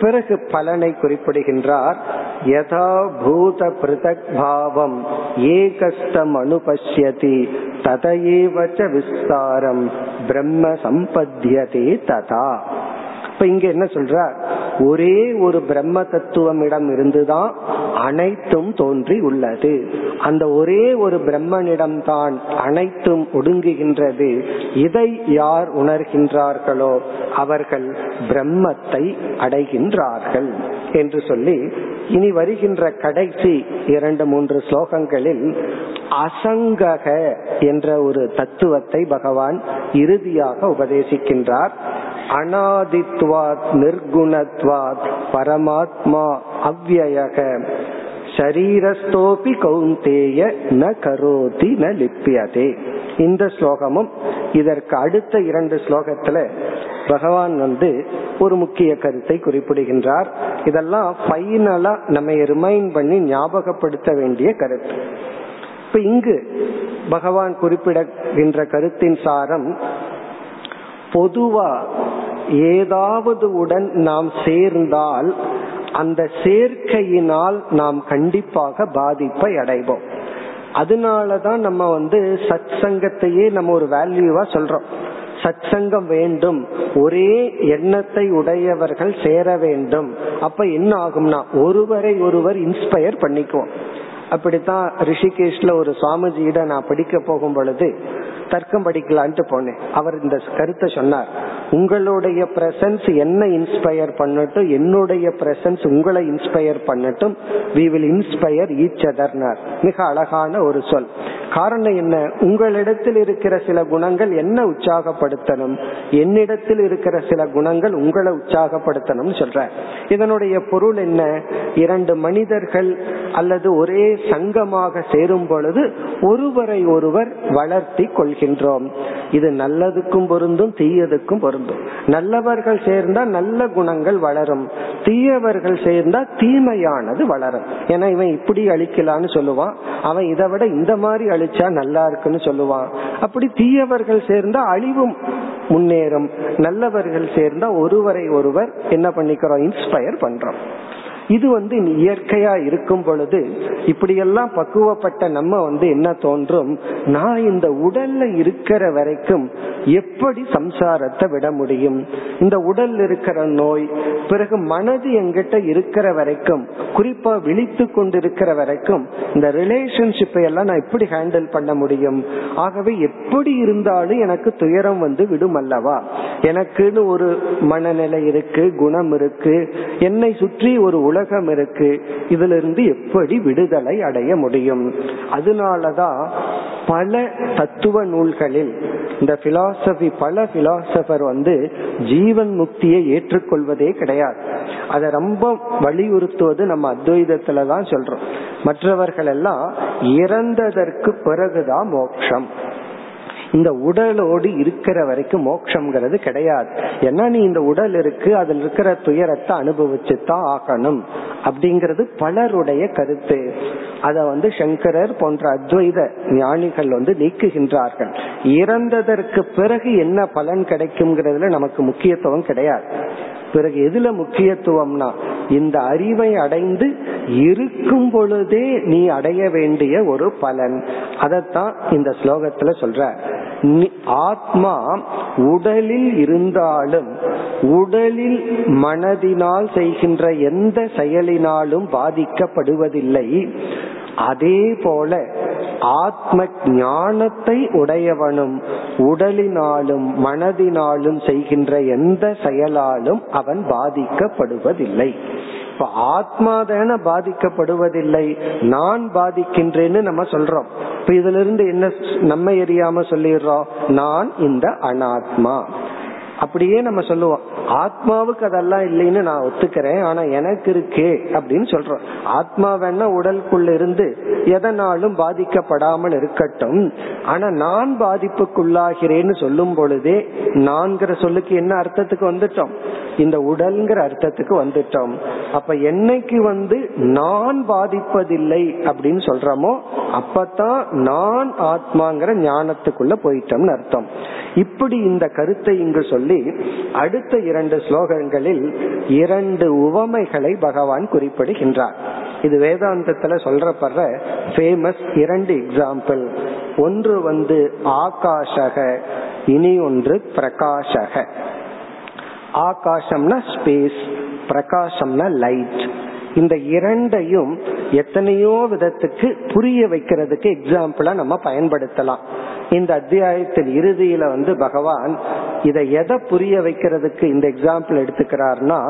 பிறகு பலனை குறிப்பிடுகின்றார். யதா பூத பிருதக் பாவம் ஏகஸ்தம் அனுபஷ்யதி ததையேவச்ச விஸ்தாரம் பிரம்ம சம்பத்தியதே ததா. இப்ப இங்க என்ன சொல்ற ஒரே ஒரு பிரம்ம தத்துவம் இடம் இருந்துதான் அனைத்தும் தோன்றி உள்ளது. அந்த ஒரே ஒரு பிரம்மனிடம்தான் அனைத்தும் ஒடுங்குகின்றது. இதை யார் உணர்கின்றார்களோ அவர்கள் பிரம்மத்தை அடைகின்றார்கள் என்று சொல்லி இனி வருகின்ற கடைசி இரண்டு மூன்று ஸ்லோகங்களில் அசங்கக என்ற ஒரு தத்துவத்தை பகவான் இறுதியாக உபதேசிக்கின்றார். அனாதித்வாத் நிர்குணத்வாத் பரமாத்மா அவ்வயக. ஷரீரஸ்தோபி கௌந்தேய ந கரோதி ந லிப்பியதே இந்த ஸ்லோகமும் இதற்கு அடுத்த இரண்டு ஸ்லோகத்துல பகவான் வந்து ஒரு முக்கிய கருத்தை குறிப்பிடுகின்றார். இதெல்லாம் ஃபைனலா நம்ம ரிமைண்ட் பண்ணி ஞாபகப்படுத்த வேண்டிய கருத்து. இப்ப இங்கு பகவான் குறிப்பிடுகின்ற கருத்தின் சாரம் பொதுவா ஏதாவது உடன் நாம் சேர்ந்தால் அந்த சேர்க்கையினால் நாம் கண்டிப்பாக பாதிப்பை அடைவோம். அதனாலதான் நம்ம வந்து சத் சங்கத்தையே நம்ம ஒரு வேல்யூவா சொல்றோம். சத் சங்கம் வேண்டும். ஒரே எண்ணத்தை உடையவர்கள் சேர வேண்டும். அப்ப என்ன ஆகும்னா ஒருவரை ஒருவர் இன்ஸ்பயர் பண்ணிக்குவோம். அப்படித்தான் ரிஷிகேஷ்ல ஒரு சுவாமிஜியிட நான் படிக்க போகும் பொழுது தர்க்கம் படிக்கலான்ட்டு போனேன். அவர் இந்த கருத்தை சொன்னார். உங்களுடைய பிரசன்ஸ் என்ன இன்ஸ்பயர் பண்ணட்டும் என்னுடைய பிரசன்ஸ் உங்களை இன்ஸ்பயர் பண்ணட்டும் வி வில் இன்ஸ்பயர் ஈச் அதர்னார் மிக அழகான ஒரு சொல். காரணம் என்ன? உங்களிடத்தில் இருக்கிற சில குணங்கள் என்ன உற்சாகப்படுத்தணும். என்னிடத்தில் இருக்கிற சில குணங்கள் உங்களை உற்சாகப்படுத்தணும் சொல்ற இதனுடைய பொருள் என்ன? இரண்டு மனிதர்கள் அல்லது ஒரே சங்கமாக சேரும் பொழுது ஒருவரை ஒருவர் வளர்த்தி கொள்கின்றோம். இது நல்லதுக்கும் பொருந்தும் தீயதுக்கும் பொருந்தும். நல்லவர்கள் சேர்ந்தா நல்ல குணங்கள் வளரும். தீயவர்கள் சேர்ந்தா தீமையானது வளரும். ஏன்னா இவன் இப்படி அழிக்கலான்னு சொல்லுவான். அவன் இதை விட இந்த மாதிரி அழிச்சா நல்லா இருக்குன்னு சொல்லுவான். அப்படி தீயவர்கள் சேர்ந்தா அழிவும் முன்னேறும். நல்லவர்கள் சேர்ந்தா ஒருவரை ஒருவர் என்ன பண்ணிக்கிறோம்? இன்ஸ்பயர் பண்றோம். இது வந்து இயற்கையா இருக்கும் பொழுது இப்படியெல்லாம் பக்குவப்பட்ட நம்ம வந்து என்ன தோன்றும்? நான் இந்த உடல்ல இருக்கிற வரைக்கும் எப்படி சம்சாரத்தை விட முடியும்? இந்த உடல் இருக்கிற நோய் பிறகு மனது எங்கிட்ட இருக்கிற வரைக்கும் குறிப்பா விழித்து கொண்டிருக்கிற வரைக்கும் இந்த ரிலேஷன்ஷிப்பை எல்லாம் நான் எப்படி ஹேண்டில் பண்ண முடியும்? ஆகவே எப்படி இருந்தாலும் எனக்கு துயரம் வந்து விடும் அல்லவா? எனக்குன்னு ஒரு மனநிலை இருக்கு குணம் இருக்கு. என்னை சுற்றி ஒரு உலகம் இருக்கு. இதுல இருந்து எப்படி விடுதலை அடைய முடியும்? அதனாலதான் பல தத்துவ நூல்களில் இந்த பிலாசபி பல பிலாசபர் வந்து ஜீவன் முக்தியை ஏற்றுக்கொள்வதே கிடையாது. அதை ரொம்ப வலியுறுத்துவது நம்ம அத்வைதத்துல தான் சொல்றோம். மற்றவர்கள் எல்லாம் இறந்ததற்கு பிறகுதான் மோட்சம். இந்த உடலோடு இருக்கிற வரைக்கும் மோட்சம்ங்கிறது கிடையாது. ஏன்னா நீ இந்த உடல் இருக்கு அதில் இருக்கிற துயரத்தை அனுபவிச்சு தான் ஆகணும். அப்படிங்கிறது பலருடைய கருத்து. அத வந்து சங்கரர் போன்ற அத்வைத ஞானிகள் வந்து நீக்குகின்றார்கள். இறந்ததற்கு பிறகு என்ன பலன் கிடைக்கும்ங்கிறதுல நமக்கு முக்கியத்துவம் கிடையாது. பிறகு எதுல முக்கியத்துவம்னா இந்த அறிவை அடைந்து இருக்கும் பொழுதே நீ அடைய வேண்டிய ஒரு பலன். அதத்தான் இந்த ஸ்லோகத்துல சொல்ற. ஆத்மா உடலில் இருந்தாலும் உடலில் மனதினால் செய்கின்ற எந்த செயலினாலும் பாதிக்கப்படுவதில்லை. அதே போல ஆத்ம ஞானத்தை உடையவனும் உடலினாலும் மனதினாலும் செய்கின்ற எந்த செயலாலும் அவன் பாதிக்கப்படுவதில்லை. இப்ப ஆத்மா தான பாதிக்கப்படுவதில்லை நான் பாதிக்கின்றேன்னு நம்ம சொல்றோம். இப்ப இதுல இருந்து என்ன நம்ம எரியாம சொல்லிடுறோம்? நான் இந்த அனாத்மா. அப்படியே நம்ம சொல்லுவோம். ஆத்மாவுக்கு அதெல்லாம் இல்லைன்னு நான் ஒத்துக்கிறேன். ஆனா எனக்கு இருக்கே அப்படின்னு சொல்றோம். ஆத்மா வேணா உடலுக்குள்ள இருந்து எதனாலும் பாதிக்கப்படாமல் இருக்கட்டும். ஆனா நான் பாதிப்புக்குள்ளாகிறேன்னு சொல்லும் பொழுதே நான்கிற சொல்லுக்கு என்ன அர்த்தத்துக்கு வந்துட்டோம்? இந்த உடல்ங்கிற அர்த்தத்துக்கு வந்துட்டோம். அப்ப என்னைக்கு வந்து நான் பாதிப்பதில்லை அப்படின்னு சொல்றோமோ அப்பதான் நான் ஆத்மாங்கிற ஞானத்துக்குள்ள போயிட்டோம்னு அர்த்தம். இப்படி இந்த கருத்தை இங்கு சொல்லி அடுத்த இரண்டு ஸ்லோகங்களில் இரண்டு உவமைகளை பகவான் குறிப்பிடுகின்றார். இது வேதாந்தத்துல சொல்றப்படுற ஃபேமஸ் இரண்டு எக்ஸாம்பிள் ஒன்று வந்து ஆகாஷக இனி ஒன்று பிரகாஷக. ஆகாசம்னா ஸ்பேஸ் பிரகாசம்னா லைட் இந்த இரண்டையும் எத்தனையோ விதத்துக்கு புரிய வைக்கிறதுக்கு எக்ஸாம்பிளா நம்ம பயன்படுத்தலாம். இந்த அத்தியாயத்தின் இறுதியில வந்து பகவான் இதை எதை புரிய வைக்கிறதுக்கு இந்த எக்ஸாம்பிள் எடுத்துக்கிறார்னா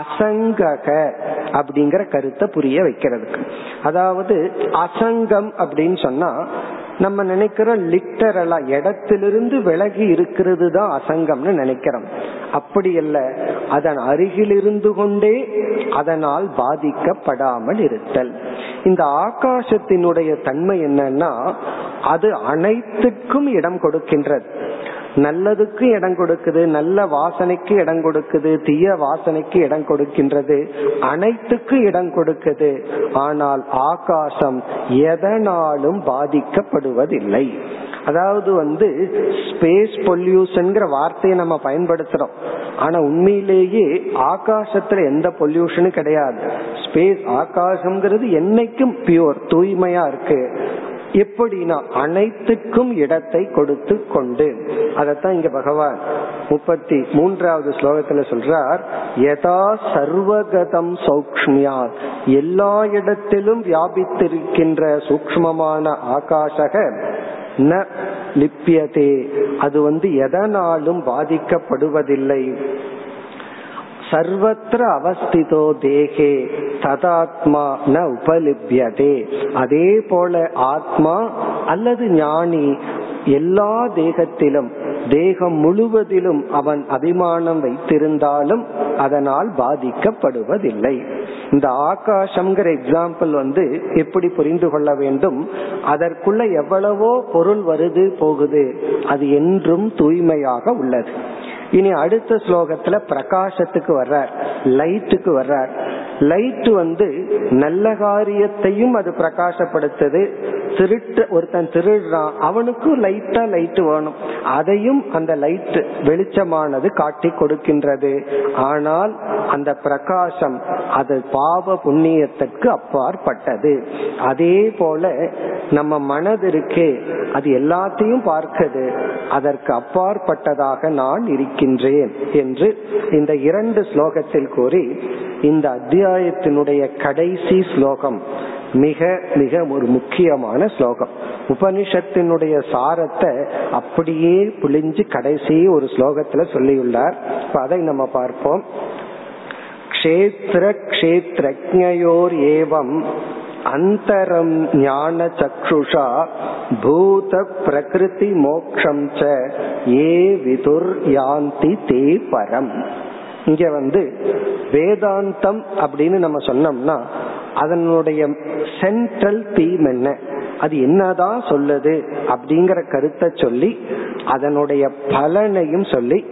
அசங்கக அப்படிங்கிற கருத்தை புரிய வைக்கிறதுக்கு. அதாவது அசங்கம் அப்படின்னு சொன்னா நம்ம நினைக்கிறோம் லிட்டரலா இடத்திலிருந்து விலகி இருக்கிறது தான் அசங்கம்னு நினைக்கிறோம். அப்படி அல்ல. அதன் அருகில் இருந்து கொண்டே அதனால் பாதிக்கப்படாமல் இருத்தல். இந்த ஆகாசத்தினுடைய தன்மை என்னன்னா அது அனைத்துக்கும் இடம் கொடுக்கின்றது. நல்லதுக்கு இடம் கொடுக்குது நல்ல வாசனைக்கு இடம் கொடுக்குது தீய வாசனைக்கு இடம் கொடுக்கின்றது. அனைத்துக்கும் இடம் கொடுக்குது. ஆனால் ஆகாசம் எதனாலும் பாதிக்கப்படுவதில்லை. அதாவது வந்து ஸ்பேஸ் பொல்யூஷன்ங்கிற வார்த்தையை நம்ம பயன்படுத்துறோம். ஆனா உண்மையிலேயே ஆகாசத்துல எந்த பொல்யூஷனும் கிடையாது. ஸ்பேஸ் ஆகாசம்ங்கிறது என்னைக்கும் பியூர் தூய்மையா இருக்கு. எப்படின்னா அனைத்துக்கும் இடத்தை கொடுத்து கொண்டு. அதத்தான் இங்க பகவான் முப்பத்தி மூன்றாவது ஸ்லோகத்துல சொல்றார் யதா சர்வகதம் சௌக்மியா எல்லா இடத்திலும் வியாபித்திருக்கின்ற சூக்மமான ஆகாசக ந லிப்பியதே அது வந்து எதனாலும் பாதிக்கப்படுவதில்லை. சர்வத்திர அவஸ்திதோ தேகே ததாத்மா ந உபலிபியதே. அதே போல ஆத்மா அல்லது ஞானி எல்லா தேகத்திலும் தேகம் முழுவதிலும் அவன் அபிமானம் வைத்திருந்தாலும் அதனால் பாதிக்கப்படுவதில்லை. இந்த ஆகாசம்ங்கிற எக்ஸாம்பிள் வந்து எப்படி புரிந்து கொள்ள வேண்டும்? அதற்குள்ள எவ்வளவோ பொருள் வருது போகுது. அது என்றும் தூய்மையாக உள்ளது. இனி அடுத்த ஸ்லோகத்துல பிரகாசத்துக்கு வர்றார் லைட்டுக்கு வர்றார். லைட் வந்து நல்ல காரியத்தையும் அது பிரகாசப்படுத்துது. திருட்டு ஒருத்தன் திருடுறான் அவனுக்கும் லைட்டா லைட் வேணும். அதையும் அந்த லைட் வெளிச்சமானது காட்டி கொடுக்கின்றது. ஆனால் அந்த பிரகாசம் அது பாவ புண்ணியத்திற்கு அப்பாற்பட்டது. அதே போல நம்ம மனது இருக்கே அது எல்லாத்தையும் பார்க்குது. அதற்கு அப்பாற்பட்டதாக நான் பார்க்கின்றேன் என்று இந்த இரண்டு ஸ்லோகத்தில் கூறி இந்த அத்தியாயத்தினுடைய கடைசி ஸ்லோகம் மிக மிக ஒரு முக்கியமான ஸ்லோகம். உபனிஷத்தினுடைய சாரத்தை அப்படியே புளிஞ்சு கடைசி ஒரு ஸ்லோகத்துல சொல்லியுள்ளார். அதை நம்ம பார்ப்போம். க்ஷேத்திர கஷேத்ரஜோர் ஏவம் அந்தரம் ஞான சக்ஷுஷா பூத பிரகிருதி மோக்ஷம் ச ஏ விதுர் யாந்தி தே பரம். இங்க வந்து வேதாந்தம் அப்படின்னு நம்ம சொன்னோம்னா அதனுடைய சென்ட்ரல் தீம் என்ன? அது என்னதான் சொல்லுது அப்படிங்கிற கருத்தை சொல்லி அதனுடைய பலனையும் சொல்லி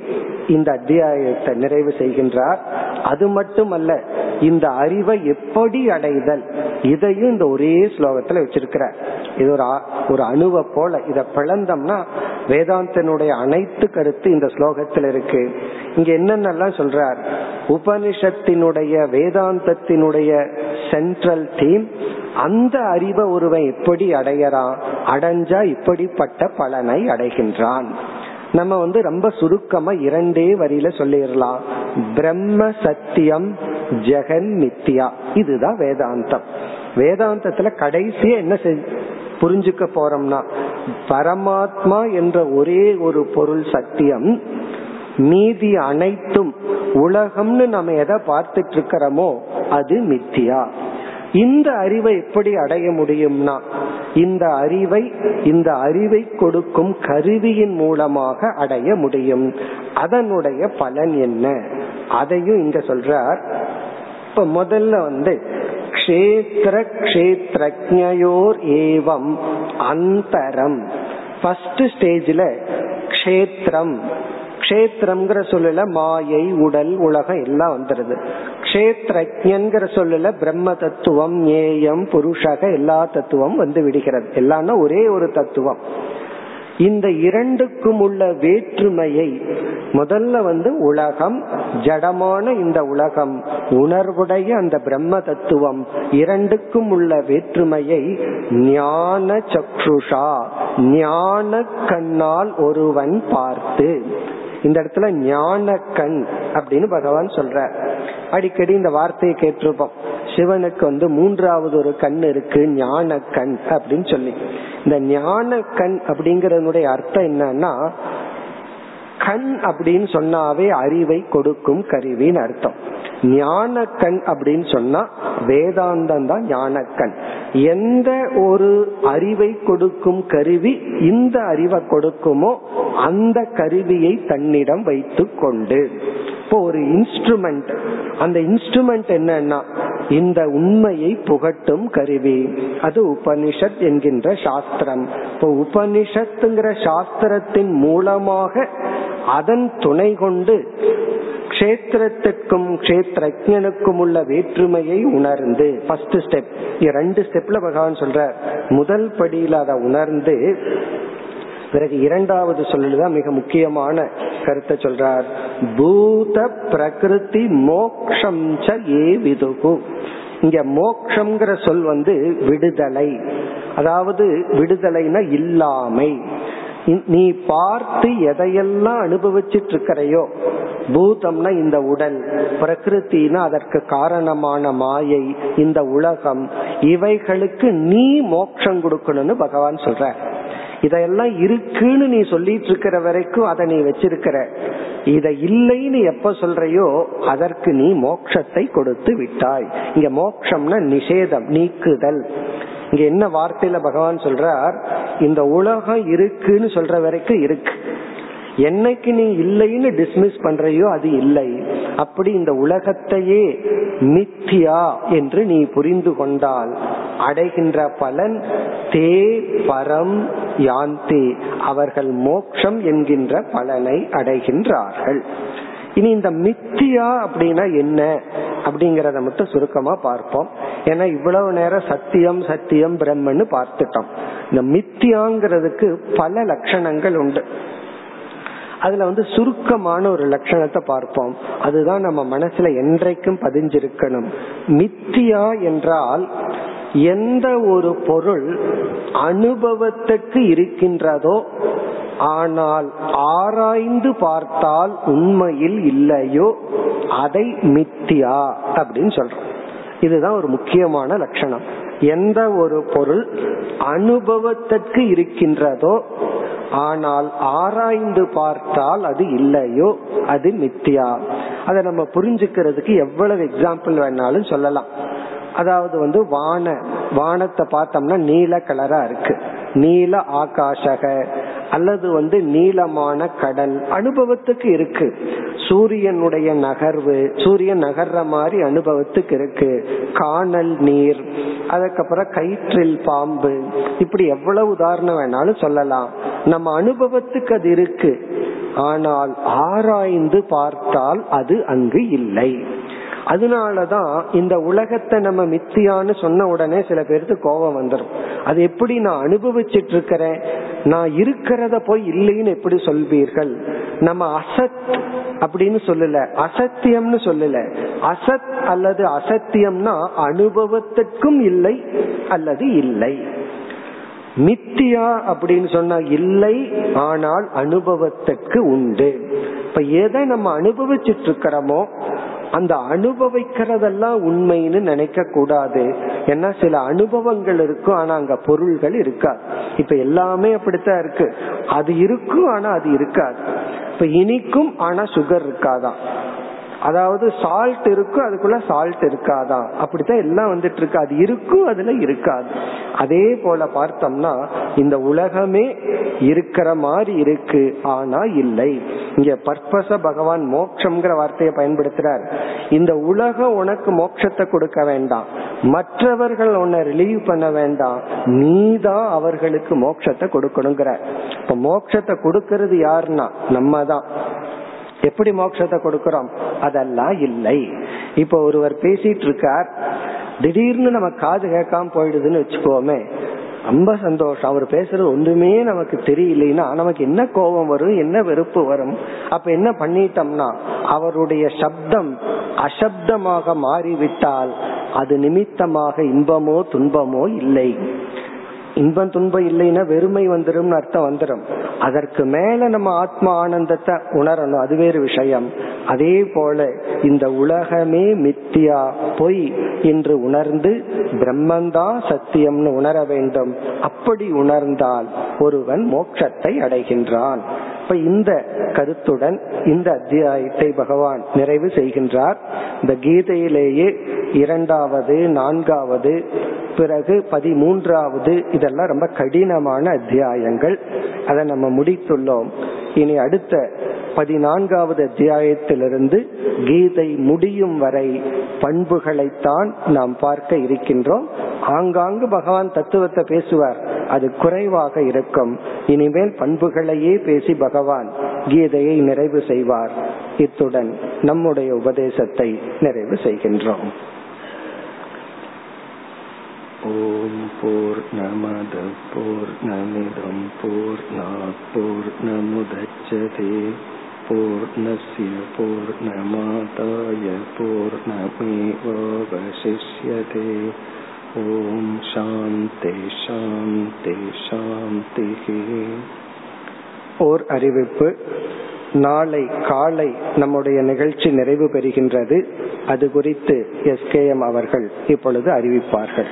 இந்த அத்தியாயத்தை நிறைவு செய்கின்றார். அது மட்டுமல்ல இந்த அறிவை எப்படி அடைதல்? இதையும் இந்த ஒரே ஸ்லோகத்துல வச்சிருக்கிறார். இது ஒரு ஒரு அணுவை போல இத பிளந்தம்னா வேதாந்தனுடைய அனைத்து கருத்து இந்த ஸ்லோகத்தில் இருக்கு. இங்க என்னென்னலாம் சொல்றார்? உபனிஷத்தினுடைய வேதாந்தத்தினுடைய சென்ட்ரல் தீம் அந்த அறிவை ஒருவன் எப்படி அடையறான் அடைஞ்சா இப்படிப்பட்ட பலனை அடைகின்றான். நம்ம வந்து ரொம்ப சுருக்கமா இரண்டே வரியில சொல்லிடலாம். பிரம்ம சத்தியம் ஜெகன் மித்தியா இதுதான் வேதாந்தம். வேதாந்தத்துல கடைசியா என்ன புரிஞ்சுக்க போறோம்னா பரமாத்மா என்ற ஒரே ஒரு பொருள் சத்தியம் மீதி அனைத்தும் உலகம்னு நம்ம எதை பார்த்துட்டு இருக்கிறோமோ அது மித்தியா இந்த அறிவை எப்படி அடைய முடியும்னா இந்த அறிவை இந்த அறிவை கொடுக்கும் கருவியின் மூலமாக அடைய முடியும். அதனுடைய பலன் என்ன? அதையும் இங்க சொல்றார். இப்ப முதல்ல வந்து க்ஷேத்திர க்ஷேத்ரஜயோர் ஏவம் அந்தரம். ஃபர்ஸ்ட் ஸ்டேஜ்ல க்ஷேத்திரம். கஷேத்திரம்ங்கிற சொல்லல மாயை உடல் உலகம் எல்லாம் வந்துருது. கஷேத்ரஜன்கிற சொல்லல பிரம்ம தத்துவம் ஏயம் புருஷக எல்லா தத்துவம் வந்து விடுகிறது. எல்லாம்னா ஒரே ஒரு தத்துவம். இந்த இரண்டுக்கும் உள்ள வேற்றுமையை முதல்ல வந்து உலகம் ஜடமான இந்த உலகம் உணர்வுடைய அந்த பிரம்ம தத்துவம் இரண்டுக்கும் உள்ள வேற்றுமையை ஞான சக்ஷுஷா ஞான கண்ணால் ஒருவன் பார்த்து. இந்த இடத்துல ஞான கண் அப்படின்னு பகவான் சொல்ற. அடிக்கடி இந்த வார்த்தையை கேட்டிருப்போம். சிவனுக்கு வந்து மூன்றாவது ஒரு கண் இருக்கு ஞான கண் அப்படின்னு சொல்லி. இந்த ஞான கண் அப்படிங்கறதுடைய அர்த்தம் என்னன்னா கண் அப்படின்னு சொன்னாவே அறிவை கொடுக்கும் கருவின்னு அர்த்தம். ஞான கண் அப்படின்னு சொன்னா வேதாந்தம் தான் ஞான கண் எந்த ஒரு அறிவை கொடுக்கும் கருவி இந்த அறிவை கொடுக்குமோ அந்த கருவியை தன்னிடம் வைத்து கொண்டு. இப்போ ஒரு இன்ஸ்ட்ருமெண்ட் அந்த இன்ஸ்ட்ருமெண்ட் என்னன்னா இந்த உண்மையை புகட்டும் கருவி. அது உபனிஷத் என்கின்ற சாஸ்திரம். இப்போ உபனிஷத்துங்கிற சாஸ்திரத்தின் மூலமாக அதன் துணை கொண்டு கஷேத்திரத்துக்கும் கஷேத்திரஜனுக்கும் உள்ள வேற்றுமையை உணர்ந்து ஃபர்ஸ்ட் ஸ்டெப் ரெண்டு ஸ்டெப்ல பகவான் சொல்ற முதல் படியில் அதை உணர்ந்து பிறகு இரண்டாவது சொல்லுதான் மிக முக்கியமான கருத்தை சொல்றார். பூத பிரகிருதி மோக்ஷம் ஏ விதுகு. இங்க மோக்ஷங்கிற சொல் வந்து விடுதலை. அதாவது விடுதலைனா இல்லாமை. நீ பார்த்து எதையெல்லாம் அனுபவிச்சிட்டு இருக்கிறையோ பூதம்னா இந்த உடல் பிரகிருத்தினா அதற்கு காரணமான மாயை இந்த உலகம் இவைகளுக்கு நீ மோட்சம் கொடுக்கணும்னு பகவான் சொல்ற. இதெல்லாம் இருக்குன்னு நீ சொல்லிட்டு இருக்கிற வரைக்கும் அதை நீ வச்சிருக்கிற. இத இல்லைன்னு எப்ப சொல்றையோ அதற்கு நீ மோட்சத்தை கொடுத்து விட்டாய். இங்க மோட்சம்னா நிஷேதம் நீக்குதல். இங்க என்ன வார்த்தையில பகவான் சொல்றார்? இந்த உலகம் இருக்குன்னு சொல்ற வரைக்கும் இருக்கு. என்னைக்கு நீ இல்லைன்னு டிஸ்மிஸ் பண்றையோ அது இல்லை. அப்படி இந்த உலகத்தையே மித்தியா என்று நீ புரிந்து கொண்டால் அடைகின்ற பலன் தே பரம் யாந்தி. அவர்கள் மோக்ஷம் என்கின்ற பலனை அடைகின்றார்கள். இனி இந்த மித்தியா அப்படின்னா என்ன? அப்படிங்கறத மட்டும் சுருக்கமா பார்ப்போம். ஏன்னா இவ்வளவு நேரம் சத்தியம் சத்தியம் பிரம்மன்னு பார்த்துட்டோம். இந்த மித்தியாங்கிறதுக்கு பல லட்சணங்கள் உண்டு. அதுல வந்து சுருக்கமான ஒரு லட்சணத்தை பார்ப்போம். அதுதான் நம்ம மனசுல என்றைக்கும் பதிஞ்சிருக்கணும். மித்தியா என்றால் எந்த ஒரு பொருள் அனுபவத்துக்கு இருக்கின்றதோ ஆனால் ஆராய்ந்து பார்த்தால் உண்மையில் இல்லையோ அதை மித்தியா அப்படின்னு சொல்றோம். இதுதான் ஒரு முக்கியமான லட்சணம். எந்த ஒரு பொருள் அனுபவத்திற்கு இருக்கின்றதோ ஆனால் ஆராய்ந்து பார்த்தால் அது இல்லையோ அது மித்தியா. அதை நம்ம புரிஞ்சுக்கிறதுக்கு எவ்வளவு எக்ஸாம்பிள் வேணாலும் சொல்லலாம். அதாவது வந்து வான வானத்தை பார்த்தோம்னா நீல கலரா இருக்கு. நீல ஆகாஷக அல்லது வந்து நீளமான கடல் அனுபவத்துக்கு இருக்கு. சூரியனுடைய நகர்வு சூரியன் நகர்ற மாதிரி அனுபவத்துக்கு இருக்கு. காணல் நீர் அதுக்கப்புறம் கயிற்றில் பாம்பு. இப்படி எவ்வளவு உதாரணம் வேணாலும் சொல்லலாம். நம்ம அனுபவத்துக்கு அது இருக்கு. ஆனால் ஆராய்ந்து பார்த்தால் அது அங்கு இல்லை. அதனாலதான் இந்த உலகத்தை நம்ம மித்தியான்னு சொன்ன உடனே சில பேருக்கு கோபம் வந்துடும் அது எப்படி நான் அனுபவிச்சிட்டு இருக்கிறேன் நான் இருக்கிறத போய் இல்லைன்னு எப்படி சொல்வீர்கள்? நம்ம அசத் அப்படின்னு சொல்லல. அசத்தியம்னு சொல்லல. அசத் அல்லது அசத்தியம்னா அனுபவத்திற்கும் இல்லை அல்லது இல்லை. மித்தியா அப்படின்னு சொன்னா இல்லை ஆனால் அனுபவத்திற்கு உண்டு. இப்ப எதை நம்ம அனுபவிச்சிட்டு இருக்கிறோமோ அந்த அனுபவிக்கிறதெல்லாம் உண்மைன்னு நினைக்க கூடாது. ஏன்னா சில அனுபவங்கள் இருக்கும் ஆனா அங்க பொருள்கள் இருக்காது. இப்ப எல்லாமே அப்படித்தான் இருக்கு. அது இருக்கும் ஆனா அது இருக்காது. இப்ப இனிக்கும் ஆனா சுகர் இருக்காதான். அதாவது சால்ட் இருக்கும் அதுக்குள்ள சால்ட் இருக்காதான் அப்படித்தான் எல்லாம் வந்துட்டு இருக்கு. அது இருக்கும் அதுல இருக்காது. அதே போல பார்த்தோம்னா இந்த உலகமே இருக்கிற மாதிரி இருக்கு. ஆனா இல்லை. இங்க பர்பஸ பகவான் மோட்சம்ங்கிற வார்த்தையை பயன்படுத்துறார். இந்த உலகம் உனக்கு மோட்சத்தை கொடுக்க வேண்டாம். மற்றவர்கள் உன்னை ரிலீவ் பண்ண வேண்டாம். நீதான் அவர்களுக்கு மோட்சத்தை கொடுக்கணுங்கிற. இப்ப மோட்சத்தை கொடுக்கறது யாருன்னா நம்ம தான் எப்படி மோட்சத்தை கொடுக்கிறோம்? அதெல்லாம் இல்லை. இப்ப ஒருவர் பேசிட்டு இருக்கார் திடீர்னு நம்ம காது கேட்காம போயிடுதுன்னு வச்சுக்கோமே ரொம்ப சந்தோஷம். அவர் பேசுறது ஒன்றுமே நமக்கு தெரியலைன்னா நமக்கு என்ன கோபம் வரும் என்ன வெறுப்பு வரும்? அப்ப என்ன பண்ணிட்டோம்னா அவருடைய சப்தம் அசப்தமாக மாறிவிட்டால் அது நிமித்தமாக இன்பமோ துன்பமோ இல்லை. இன்பம் துன்பம் இல்லைன்னா வெறுமை வந்துடும் அர்த்தம் வந்துடும் அதற்கு மேல நம்ம ஆத்மா ஆனந்தத்தை உணரணும். அது வேறு விஷயம். அதே போல இந்த உலகமே மித்தியா பொய் என்று உணர்ந்து பிரம்மந்தான் சத்தியம்னு உணர வேண்டும். அப்படி உணர்ந்தால் ஒருவன் மோட்சத்தை அடைகின்றான். இப்ப இந்த கருத்துடன் இந்த அத்தியாயத்தை பகவான் நிறைவு செய்கின்றார். இந்த கீதையிலேயே இரண்டாவது நான்காவது பிறகு பதிமூன்றாவது இதெல்லாம் ரொம்ப கடினமான அத்தியாயங்கள். அதை நம்ம முடித்துள்ளோம். இனி அடுத்த பதினான்காவது அத்தியாயத்திலிருந்து கீதை முடியும் வரை பண்புகளைத்தான் நாம் பார்க்க இருக்கின்றோம். ஆங்காங்கு பகவான் தத்துவத்தை பேசுவார். அது குறைவாக இருக்கும். இனிமேல் பண்புகளையே பேசி பகவான் கீதையை நிறைவு செய்வார். இத்துடன் நம்முடைய உபதேசத்தை நிறைவு செய்கின்றோம். ஓம் போர் நமத போர் நமிதம் போர் போர் நமுதச்சதே पूर्णस्य पूर्णमादाय पूर्णमेवावशिष्यते ॐ शान्ति शान्ति शान्तिः ஓர் அறிவிப்பு நாளை காலை நம்முடைய நிகழ்ச்சி நிறைவு பெறுகின்றது அது குறித்து எஸ் கே எம் அவர்கள் இப்பொழுது அறிவிப்பார்கள்